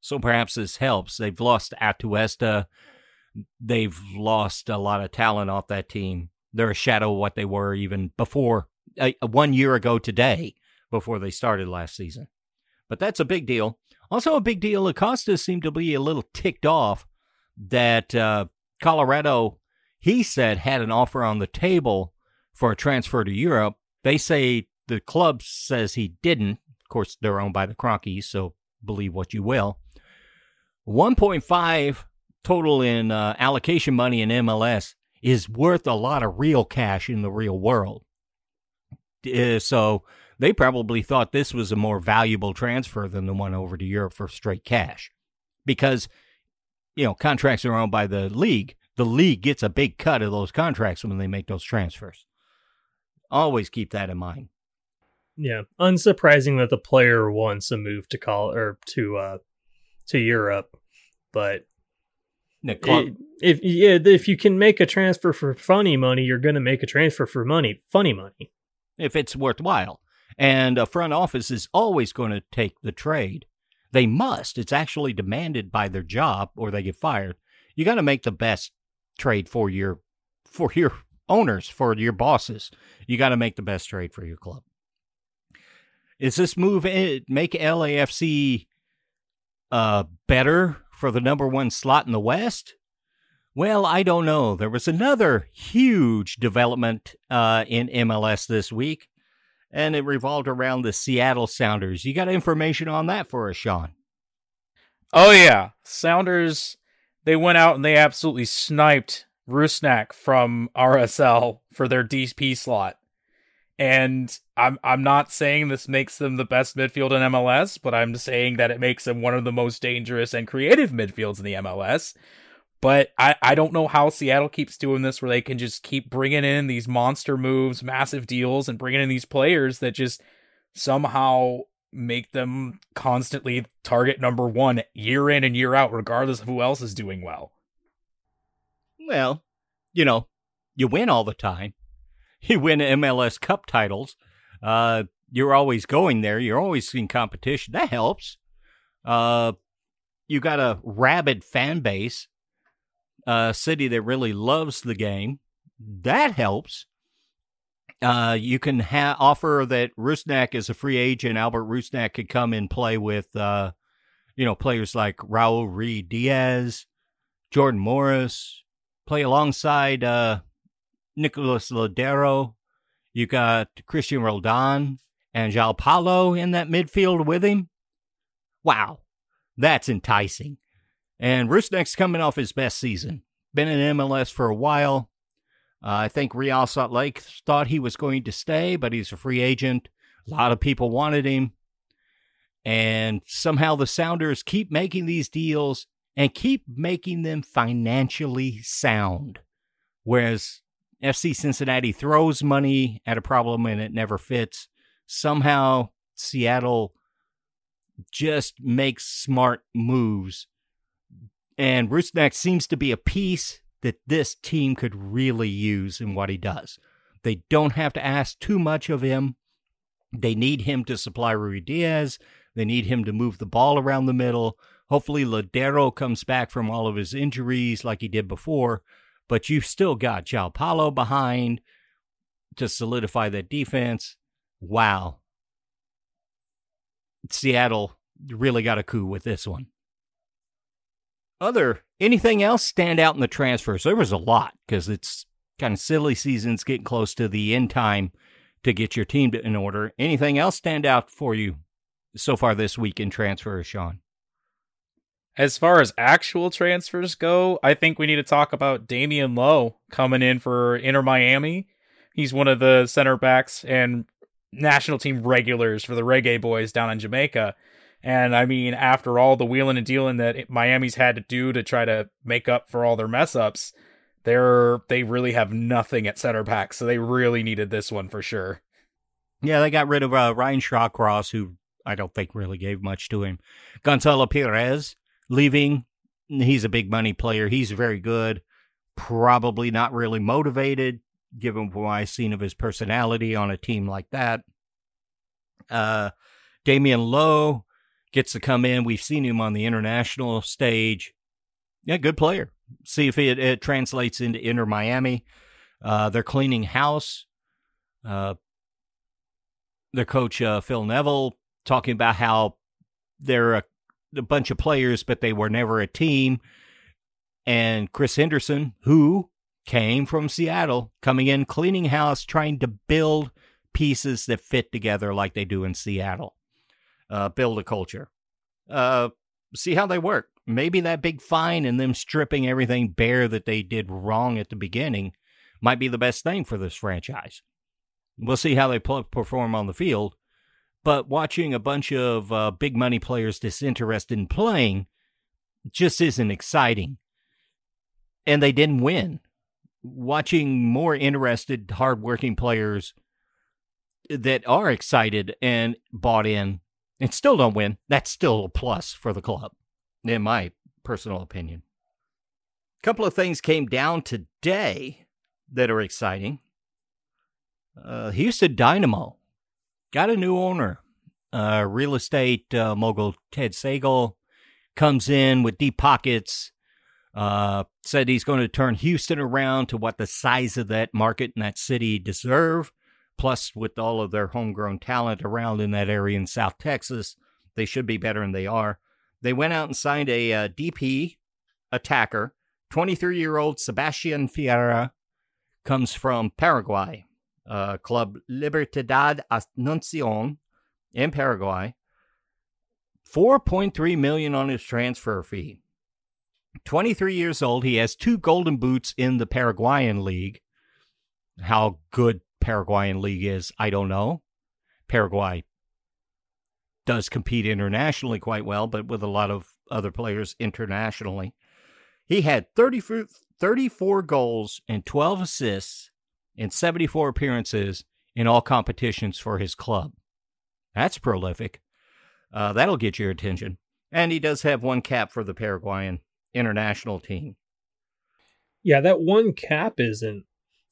So perhaps this helps. They've lost Atuesta. They've lost a lot of talent off that team. They're a shadow of what they were even before, uh, one year ago today, before they started last season. But that's a big deal. Also, a big deal. Acosta seemed to be a little ticked off that uh, Colorado, he said, had an offer on the table for a transfer to Europe. They say the club says he didn't. Of course, they're owned by the Kroenkes, so believe what you will. 1.5 total in uh, allocation money in MLS is worth a lot of real cash in the real world. Uh, so they probably thought this was a more valuable transfer than the one over to Europe for straight cash. Because, you know, contracts are owned by the league. The league gets a big cut of those contracts when they make those transfers. Always keep that in mind. Yeah, unsurprising that the player wants a move to call or to uh to Europe, but it, if yeah, if you can make a transfer for funny money, you're going to make a transfer for money, funny money. If it's worthwhile. And a front office is always going to take the trade. They must. It's actually demanded by their job or they get fired. You got to make the best trade for your for your owners, for your bosses. You got to make the best trade for your club. Is this move make LAFC uh, better for the number one slot in the West? Well, I don't know. There was another huge development uh, in MLS this week, and it revolved around the Seattle Sounders. You got information on that for us, Sean? Oh yeah, Sounders. They went out and they absolutely sniped Rusnak from RSL for their DP slot. And I'm I'm not saying this makes them the best midfield in MLS, but I'm saying that it makes them one of the most dangerous and creative midfields in the MLS but I, I don't know how Seattle keeps doing this where they can just keep bringing in these monster moves, massive deals, and bringing in these players that just somehow make them constantly target number one year in and year out, regardless of who else is doing well. Well, you know, you win all the time. You win MLS Cup titles. Uh, you're always going there. You're always in competition. That helps. Uh, you got a rabid fan base a city that really loves the game. That helps. Uh, you can ha- offer that Rusnak is a free agent. Albert Rusnak could come and play with, uh, you know, players like Raul Ruidíaz, Jordan Morris, play alongside uh, Nicolas Lodeiro. You got Cristian Roldan and João Paulo in that midfield with him. Wow, that's enticing. And Rusnak's coming off his best season. Been in MLS for a while. Uh, I think Real Salt Lake thought he was going to stay, but he's a free agent. A lot of people wanted him. And somehow the Sounders keep making these deals and keep making them financially sound. Whereas FC Cincinnati throws money at a problem and it never fits. Somehow Seattle just makes smart moves and Rusnak seems to be a piece that this team could really use in what he does. They don't have to ask too much of him. They need him to supply Ruidíaz. They need him to move the ball around the middle. Hopefully, Lodeiro comes back from all of his injuries like he did before. But you've still got João Paulo behind to solidify that defense. Wow. Seattle really got a coup with this one other anything else stand out in the transfers? There was a lot because it's kind of silly seasons getting close to the end time to get your team in order. Anything else stand out for you so far this week in transfers, Sean? As far as actual transfers go, I think we need to talk about Damion Lowe coming in for Inter Miami. He's one of the center backs and national team regulars for the Reggae Boys down in Jamaica. And I mean, after all the wheeling and dealing that Miami's had to do to try to make up for all their mess ups, they're they really have nothing at center back, so they really needed this one for sure. Yeah, they got rid of uh, Ryan Shawcross, who I don't think really gave much to him. Gonzalo Pirez leaving. He's a big money player. He's very good. Probably not really motivated, given what I've seen of his personality on a team like that. Uh, Damion Lowe, gets to come in. We've seen him on the international stage. Yeah, good player. See if it, it translates into Inter Miami. Uh, they're cleaning house. Uh, their coach uh, Phil Neville talking about how they're a, a, bunch of players, but they were never a team. And Chris Henderson, who came from Seattle, coming in, cleaning house, trying to build pieces that fit together like they do in Seattle uh, build a culture. Uh, see how they work. Maybe that big fine and them stripping everything bare that they did wrong at the beginning might be the best thing for this franchise. We'll see how they perform on the field. But watching a bunch of uh, big money players disinterested in playing just isn't exciting. And they didn't win. Watching more interested, hardworking players that are excited and bought in and still don't win, that's still a plus for the club, in my personal opinion. A couple of things came down today that are exciting. Uh, Houston Dynamo got a new owner. Uh, real estate uh, mogul Ted Segal comes in with deep pockets. Uh, said he's going to turn Houston around to what the size of that market and that city deserve. Plus, with all of their homegrown talent around in that area in South Texas, they should be better than they are. They went out and signed a uh, DP attacker, 23 year old Sebastian Ferreira, comes from Paraguay. Uh, club Libertad Asunción in Paraguay. 4.3 million on his transfer fee. 23 years old, he has two golden boots in the Paraguayan league. How good Paraguayan league is, I don't know. Paraguay does compete internationally quite well, but with a lot of other players internationally. He had 30, 34 goals and 12 assists in 74 appearances in all competitions for his club. That's prolific. Uh, that'll get your attention. And he does have one cap for the Paraguayan international team. Yeah, that one cap isn't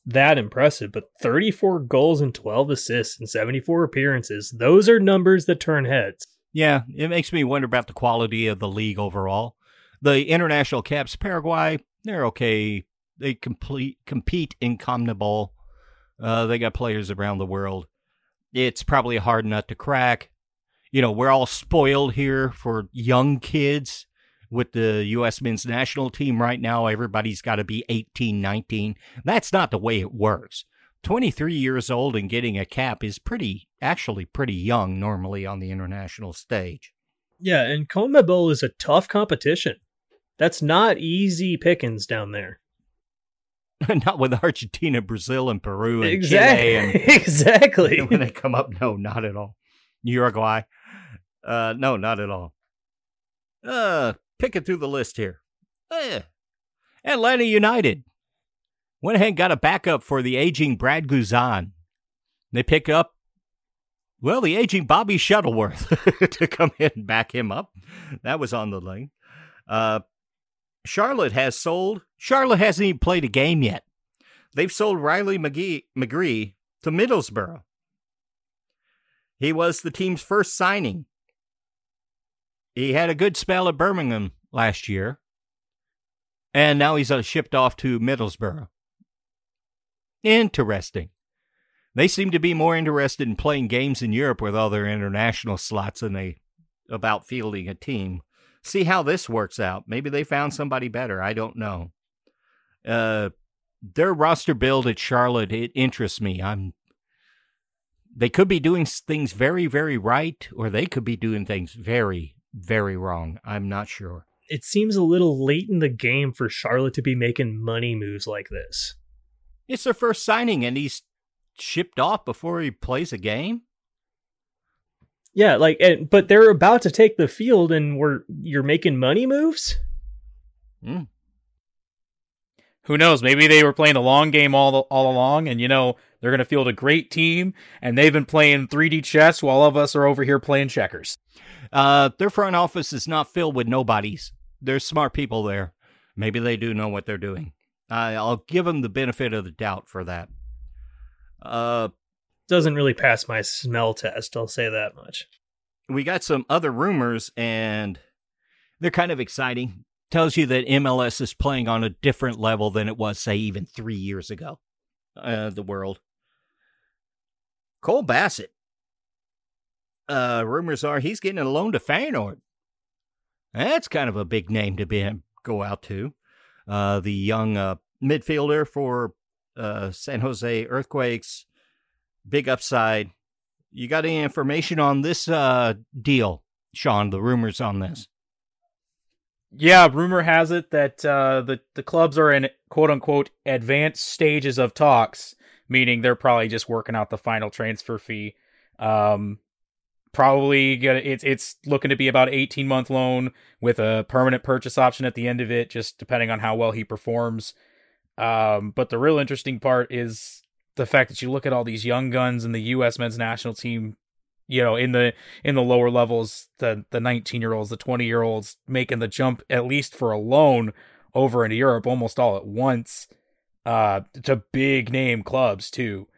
that impressive, but 34 goals and 12 assists in 74 appearances, those are numbers that turn heads. Yeah, it makes me wonder about the quality of the league overall. The international caps, Paraguay, they're okay. They complete compete in CONMEBOL. Uh, they got players around the world. It's probably a hard nut to crack. You know, we're all spoiled here for young kids with the U.S. men's national team right now. Everybody's got to be 18, 19. That's not the way it works. 23 years old and getting a cap is pretty, actually pretty young normally on the international stage. Yeah, and CONMEBOL is a tough competition. That's not easy pickings down there. not with Argentina, Brazil, and Peru, and exactly. Chile, and exactly. when they come up, no, not at all. Uruguay, uh, no, not at all. Uh, picking through the list here. Eh. Atlanta United went ahead and got a backup for the aging Brad Guzan. They pick up, well, the aging Bobby Shuttleworth to come in and back him up. That was on the lane. Uh, Charlotte has sold. Charlotte hasn't even played a game yet. They've sold Riley McGee, McGree to Middlesbrough. He was the team's first signing. He had a good spell at Birmingham last year, and now he's uh, shipped off to Middlesbrough. Interesting. They seem to be more interested in playing games in Europe with all their international slots than they about fielding a team see how this works out. Maybe they found somebody better. I don't know. Uh, their roster build at Charlotte it interests me. I'm. They could be doing things very, very right, or they could be doing things very, very wrong. I'm not sure. It seems a little late in the game for Charlotte to be making money moves like this. It's their first signing, and he's shipped off before he plays a game. Yeah, like, and, but they're about to take the field, and we're you're making money moves. Mm. Who knows? Maybe they were playing the long game all all along, and you know they're going to field a great team, and they've been playing 3D chess while all of us are over here playing checkers. Uh, their front office is not filled with nobodies. There's smart people there. Maybe they do know what they're doing. I'll give them the benefit of the doubt for that. Uh, doesn't really pass my smell test. I'll say that much. We got some other rumors, and they're kind of exciting. Tells you that MLS is playing on a different level than it was, say, even three years ago. Uh, the world. Cole Bassett. Uh, rumors are he's getting a loan to Feyenoord. That's kind of a big name to be go out to. Uh, the young uh, midfielder for uh, San Jose Earthquakes big upside. You got any information on this uh, deal, Sean? The rumors on this? Yeah, rumor has it that uh, the the clubs are in quote unquote advanced stages of talks, meaning they're probably just working out the final transfer fee. Um, probably gonna it's it's looking to be about 18 month loan with a permanent purchase option at the end of it, just depending on how well he performs. Um, but the real interesting part is the fact that you look at all these young guns in the U.S. men's national team, you know, in the in the lower levels, the the 19 year olds, the 20 year olds making the jump at least for a loan over into Europe almost all at once, uh, to big name clubs too.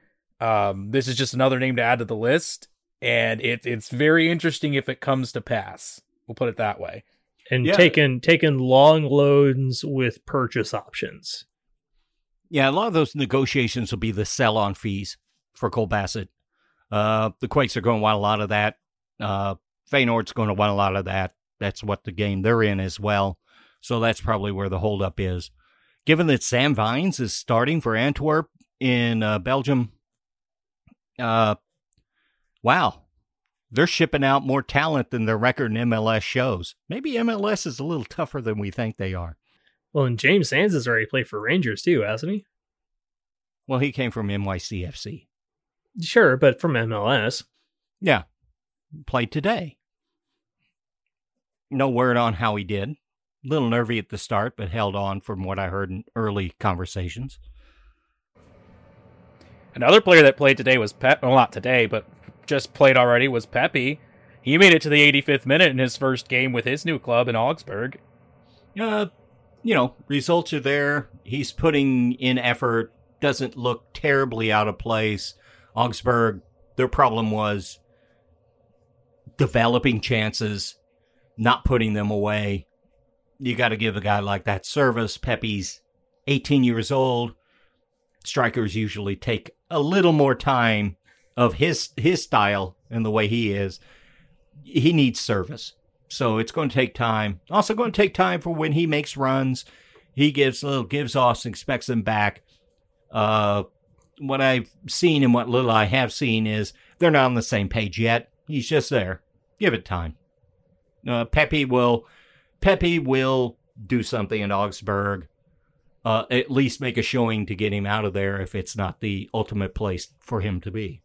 Um, this is just another name to add to the list, and it it's very interesting if it comes to pass. We'll put it that way. and Yeah. taken taken long loans with purchase options. Yeah, a lot of those negotiations will be the sell on fees for Cole Bassett. Uh, the Quakes are going to want a lot of that. Uh, Feyenoord's going to want a lot of that. That's what the game they're in as well. So that's probably where the holdup is. Given that Sam Vines is starting for Antwerp in uh, Belgium, uh, wow, they're shipping out more talent than their record in MLS shows. Maybe MLS is a little tougher than we think they are. Well, and James Sands has already played for Rangers too, hasn't he? Well, he came from NYCFC. Sure, but from MLS. Yeah. Played today. No word on how he did. Little nervy at the start, but held on from what I heard in early conversations. Another player that played today was Pep. Well, not today, but just played already was Pepi. He made it to the 85th minute in his first game with his new club in Augsburg. Uh, you know, results are there. He's putting in effort. Doesn't look terribly out of place. Augsburg, their problem was developing chances, not putting them away. You got to give a guy like that service. Pepi's 18 years old. Strikers usually take a little more time of his his style and the way he is. He needs service. So it's going to take time. Also going to take time for when he makes runs. He gives little gives offs, expects them back. Uh, what I've seen and what little I have seen is they're not on the same page yet. He's just there. Give it time. Uh, Pepi will Pepi will do something in Augsburg. Uh, at least make a showing to get him out of there if it's not the ultimate place for him to be.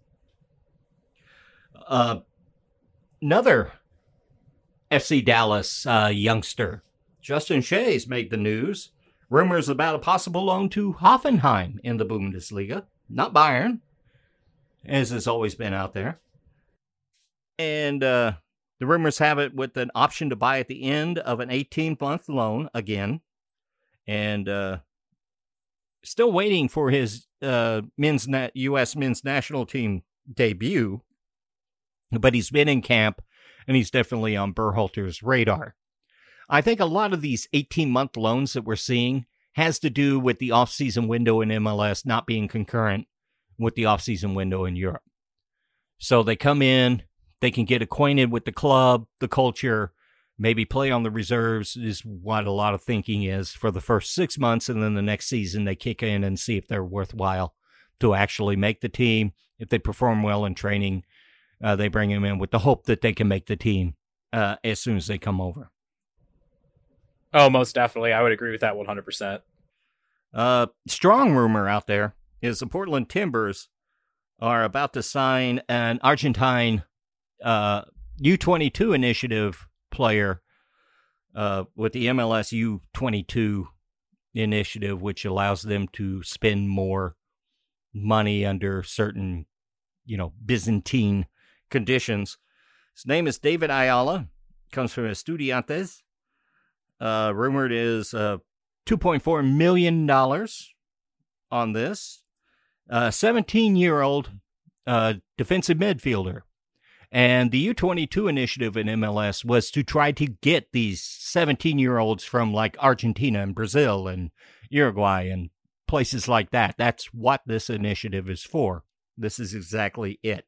Uh, another FC Dallas uh, youngster, Justin Che, made the news. Rumors about a possible loan to Hoffenheim in the Bundesliga, not Bayern, as has always been out there. And uh, the rumors have it with an option to buy at the end of an 18 month loan again. And uh, still waiting for his uh, men's na- U.S. men's national team debut, but he's been in camp and he's definitely on Berhalter's radar. I think a lot of these 18 month loans that we're seeing has to do with the offseason window in MLS not being concurrent with the offseason window in Europe. So they come in, they can get acquainted with the club, the culture, maybe play on the reserves is what a lot of thinking is for the first six months. And then the next season, they kick in and see if they're worthwhile to actually make the team. If they perform well in training, uh, they bring them in with the hope that they can make the team uh, as soon as they come over. Oh, most definitely. I would agree with that 100%. Uh, strong rumor out there is the Portland Timbers are about to sign an Argentine uh, U22 initiative player uh, with the MLS U22 initiative, which allows them to spend more money under certain, you know, Byzantine conditions. His name is David Ayala. Comes from Estudiantes. Uh, rumored is uh, $2.4 million on this. 17 year old uh, defensive midfielder. And the U22 initiative in MLS was to try to get these 17 year olds from like Argentina and Brazil and Uruguay and places like that. That's what this initiative is for. This is exactly it.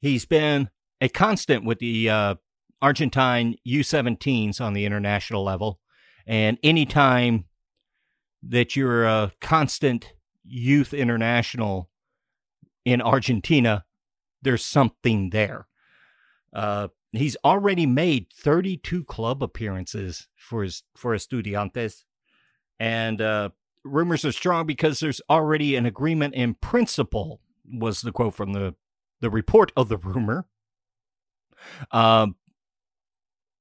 He's been a constant with the uh, Argentine U17s on the international level. And anytime that you're a constant youth international in Argentina, there's something there. Uh, he's already made 32 club appearances for his for Estudiantes, and uh, rumors are strong because there's already an agreement in principle. Was the quote from the the report of the rumor. Um,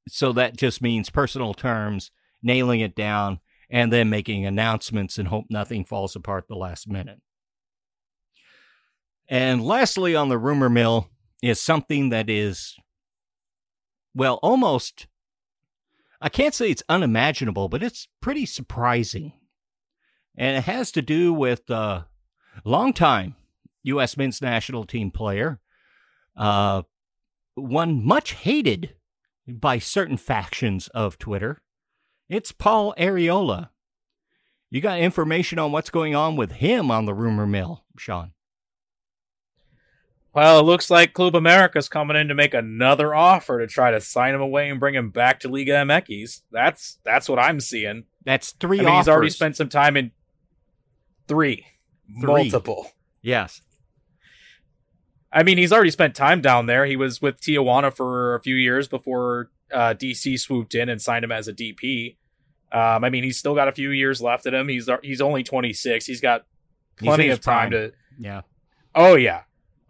so that just means personal terms, nailing it down, and then making announcements and hope nothing falls apart the last minute. And lastly, on the rumor mill is something that is, well, almost, I can't say it's unimaginable, but it's pretty surprising. And it has to do with uh, longtime U.S. men's national team player, uh, one much hated by certain factions of Twitter. It's Paul Arriola. You got information on what's going on with him on the rumor mill, Sean? Well, it looks like Club America's coming in to make another offer to try to sign him away and bring him back to Liga MX. That's that's what I'm seeing. That's three. I mean, offers. he's already spent some time in three, Three. multiple. Yes. I mean, he's already spent time down there. He was with Tijuana for a few years before uh, DC swooped in and signed him as a DP. Um, I mean, he's still got a few years left in him. He's he's only 26. He's got plenty his of time prime. to. Yeah. Oh yeah,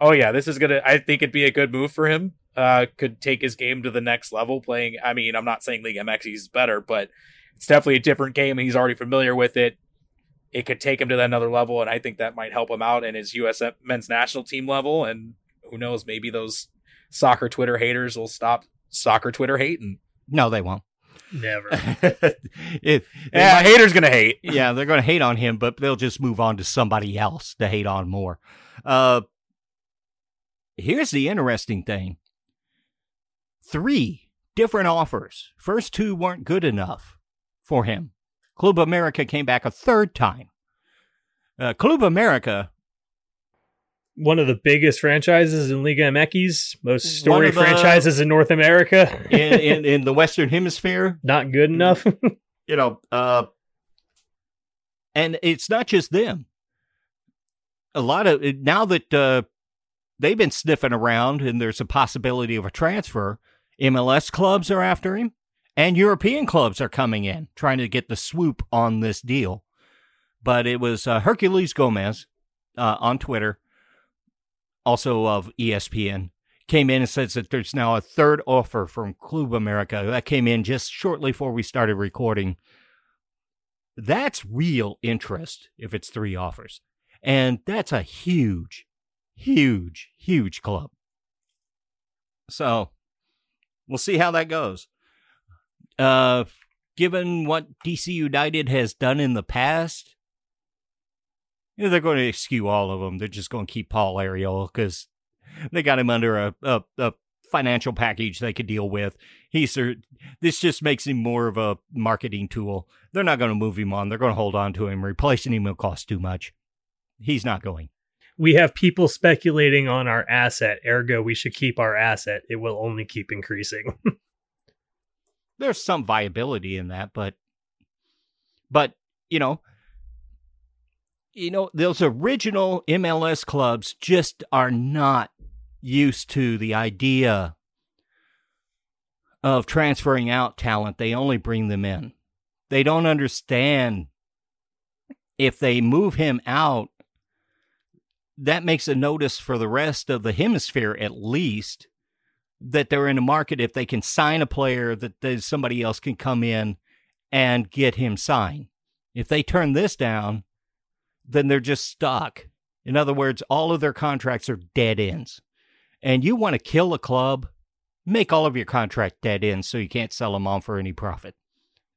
oh yeah. This is gonna. I think it'd be a good move for him. Uh, could take his game to the next level. Playing. I mean, I'm not saying League MX is better, but it's definitely a different game. and He's already familiar with it. It could take him to that another level, and I think that might help him out in his U.S. men's national team level. And who knows, maybe those soccer Twitter haters will stop soccer Twitter hating. No, they won't. Never. It- Yeah, might- haters gonna hate. yeah, they're going to hate on him, but they'll just move on to somebody else to hate on more. Uh, here's the interesting thing three different offers. First two weren't good enough for him. Club America came back a third time. Uh, Club America, One of the biggest franchises in Liga MX, most storied franchises in North America. in, in, in the Western Hemisphere, Not good enough. you know, uh, and it's not just them. A lot of now that uh, they've been sniffing around, and there's a possibility of a transfer. MLS clubs are after him, and European clubs are coming in trying to get the swoop on this deal. But it was uh, Herculez Gomez uh, on Twitter, also of ESPN, came in and says that there's now a third offer from Club America that came in just shortly before we started recording. That's real interest if it's three offers. And that's a huge, huge, huge club. So we'll see how that goes. Uh, given what DC United has done in the past, they're going to excuse all of them. They're just going to keep Paul Arriola because they got him under a, a, a financial package they could deal with. He's this just makes him more of a marketing tool. They're not going to move him on. They're going to hold on to him. Replacing him will cost too much. He's not going. We have people speculating on our asset, ergo, we should keep our asset. It will only keep increasing. There's some viability in that, but but you know, you know, those original MLS clubs just are not used to the idea of transferring out talent. They only bring them in. They don't understand if they move him out, that makes a notice for the rest of the hemisphere at least that they're in a market if they can sign a player that there's somebody else can come in and get him signed. If they turn this down, then they're just stuck. In other words, all of their contracts are dead ends. And you want to kill a club, make all of your contract dead ends so you can't sell them on for any profit.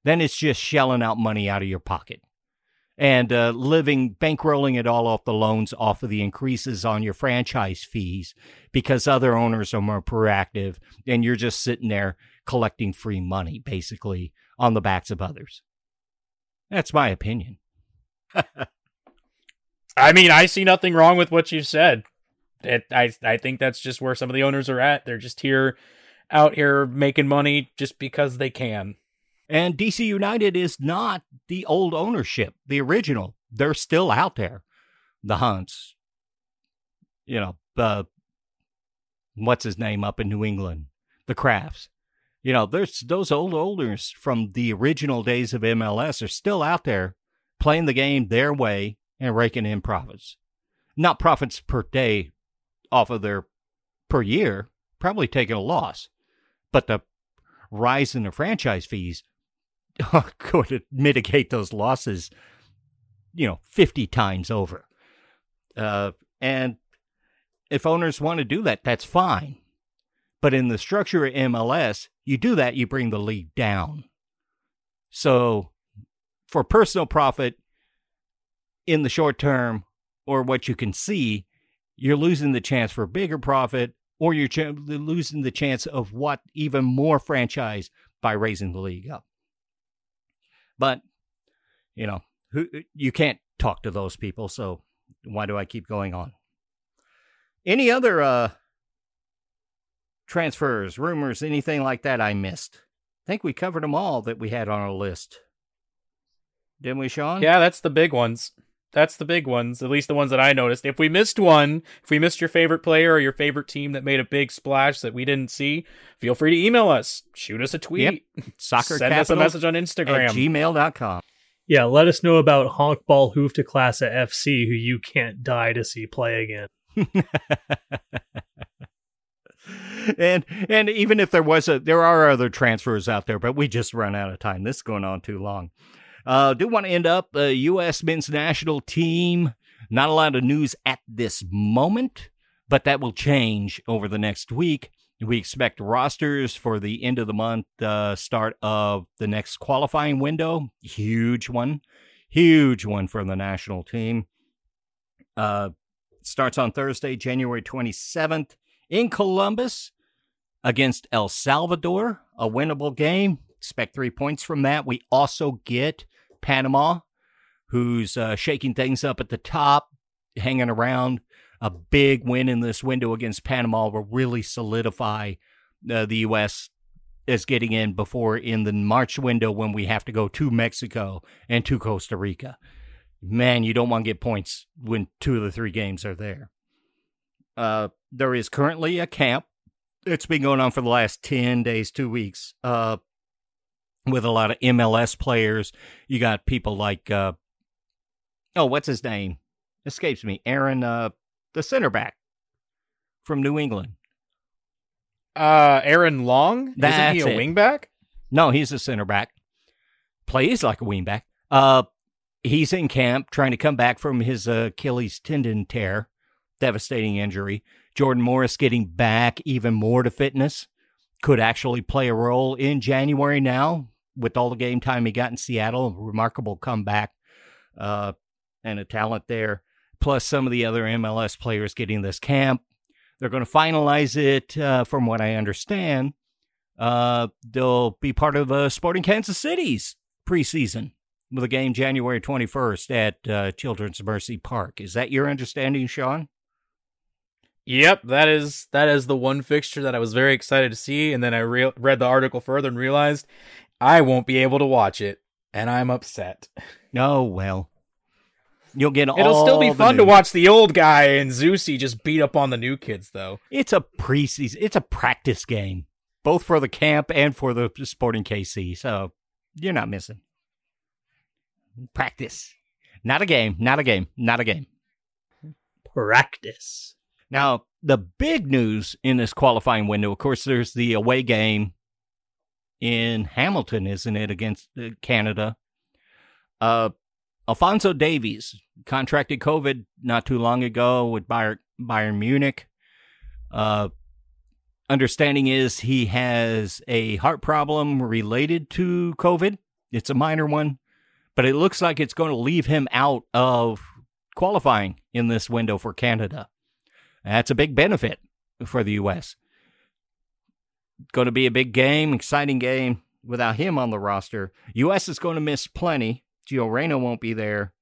Then it's just shelling out money out of your pocket and uh, living, bankrolling it all off the loans off of the increases on your franchise fees because other owners are more proactive and you're just sitting there collecting free money basically on the backs of others. That's my opinion. I mean, I see nothing wrong with what you said. It, I I think that's just where some of the owners are at. They're just here, out here making money just because they can. And DC United is not the old ownership, the original. They're still out there. The Hunts, you know, uh, what's his name up in New England? The Crafts. You know, there's those old owners from the original days of MLS are still out there playing the game their way and raking in profits. Not profits per day off of their per year, probably taking a loss. But the rise in the franchise fees going to mitigate those losses, you know, 50 times over. Uh, and if owners want to do that, that's fine. But in the structure of MLS, you do that, you bring the league down. So for personal profit in the short term, or what you can see, you're losing the chance for bigger profit or you're ch- losing the chance of what even more franchise by raising the league up. But you know, who you can't talk to those people, so why do I keep going on? Any other uh transfers, rumors, anything like that I missed? I think we covered them all that we had on our list. Didn't we, Sean? Yeah, that's the big ones. That's the big ones, at least the ones that I noticed. If we missed one, if we missed your favorite player or your favorite team that made a big splash that we didn't see, feel free to email us, shoot us a tweet, yep. soccer send us a message on Instagram. At gmail.com. Yeah, let us know about Honkball Hoof to Class at FC, who you can't die to see play again. and and even if there was a there are other transfers out there, but we just run out of time. This is going on too long. Uh, do want to end up the U.S. men's national team. Not a lot of news at this moment, but that will change over the next week. We expect rosters for the end of the month, uh, start of the next qualifying window. Huge one, huge one for the national team. Uh, starts on Thursday, January 27th in Columbus against El Salvador. A winnable game. Expect three points from that. We also get Panama, who's uh, shaking things up at the top, hanging around. A big win in this window against Panama will really solidify uh, the U.S. as getting in before in the March window when we have to go to Mexico and to Costa Rica. Man, you don't want to get points when two of the three games are there. Uh, there is currently a camp. It's been going on for the last 10 days, two weeks, uh, with a lot of MLS players. You got people like, uh, oh, what's his name? Escapes me. Aaron, uh, the center back from New England. Uh, Aaron Long? That's Isn't he a it. wingback? No, he's a center back. Plays like a wingback. Uh, he's in camp trying to come back from his Achilles tendon tear, devastating injury. Jordan Morris getting back even more to fitness could actually play a role in January now with all the game time he got in Seattle. Remarkable comeback uh, and a talent there. Plus, some of the other MLS players getting this camp. They're going to finalize it, uh, from what I understand. Uh, they'll be part of uh, Sporting Kansas City's preseason with a game January 21st at uh, Children's Mercy Park. Is that your understanding, Sean? Yep, that is that is the one fixture that I was very excited to see, and then I re- read the article further and realized I won't be able to watch it, and I'm upset. Oh, well. You'll get all It'll still be the fun to watch the old guy and Zusi just beat up on the new kids, though. It's a preseason. It's a practice game, both for the camp and for the Sporting KC. So you're not missing. Practice, not a game. Not a game. Not a game. Practice. Now, the big news in this qualifying window, of course, there's the away game in Hamilton, isn't it, against uh, Canada? Uh, Alphonso Davies contracted COVID not too long ago with Bayern, Bayern Munich. Uh, understanding is he has a heart problem related to COVID. It's a minor one, but it looks like it's going to leave him out of qualifying in this window for Canada. That's a big benefit for the U.S. Going to be a big game, exciting game without him on the roster. U.S. is going to miss plenty. Gio Reyna won't be there.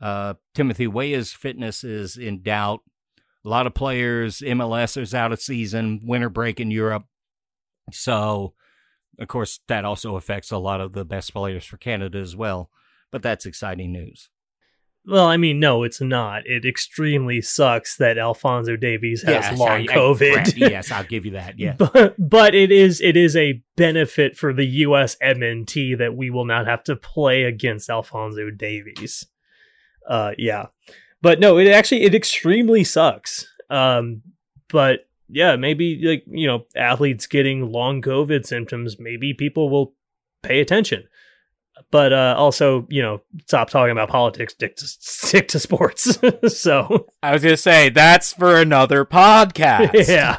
Uh, Timothy Weah's fitness is in doubt. A lot of players, MLS is out of season, winter break in Europe. So, of course, that also affects a lot of the best players for Canada as well. But that's exciting news. Well, I mean, no, it's not. It extremely sucks that Alphonso Davies has Yes, long I- I- COVID. yes, I'll give you that. Yeah. but but it is it is a benefit for the U.S. MNT that we will not have to play against Alphonso Davies. Uh, yeah, but no, it actually it extremely sucks. Um, but yeah, maybe like you know athletes getting long COVID symptoms, maybe people will pay attention. But uh, also, you know, stop talking about politics, stick to, stick to sports. so, I was gonna say that's for another podcast. yeah.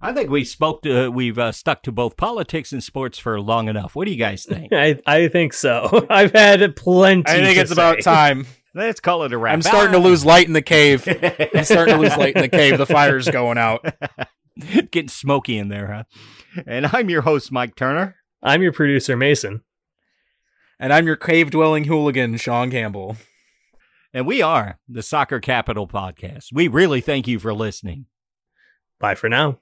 I think we spoke to we've uh, stuck to both politics and sports for long enough. What do you guys think? I I think so. I've had plenty. I think to it's about time. Let's call it a wrap. I'm starting to lose light in the cave. I'm I'm starting to lose light in the cave. The fire's going out. Getting smoky in there, huh? And I'm your host, Mike Turner. I'm your producer, Mason. And I'm your cave dwelling hooligan, Sean Campbell. And we are the Soccer Capital Podcast. We really thank you for listening. Bye for now.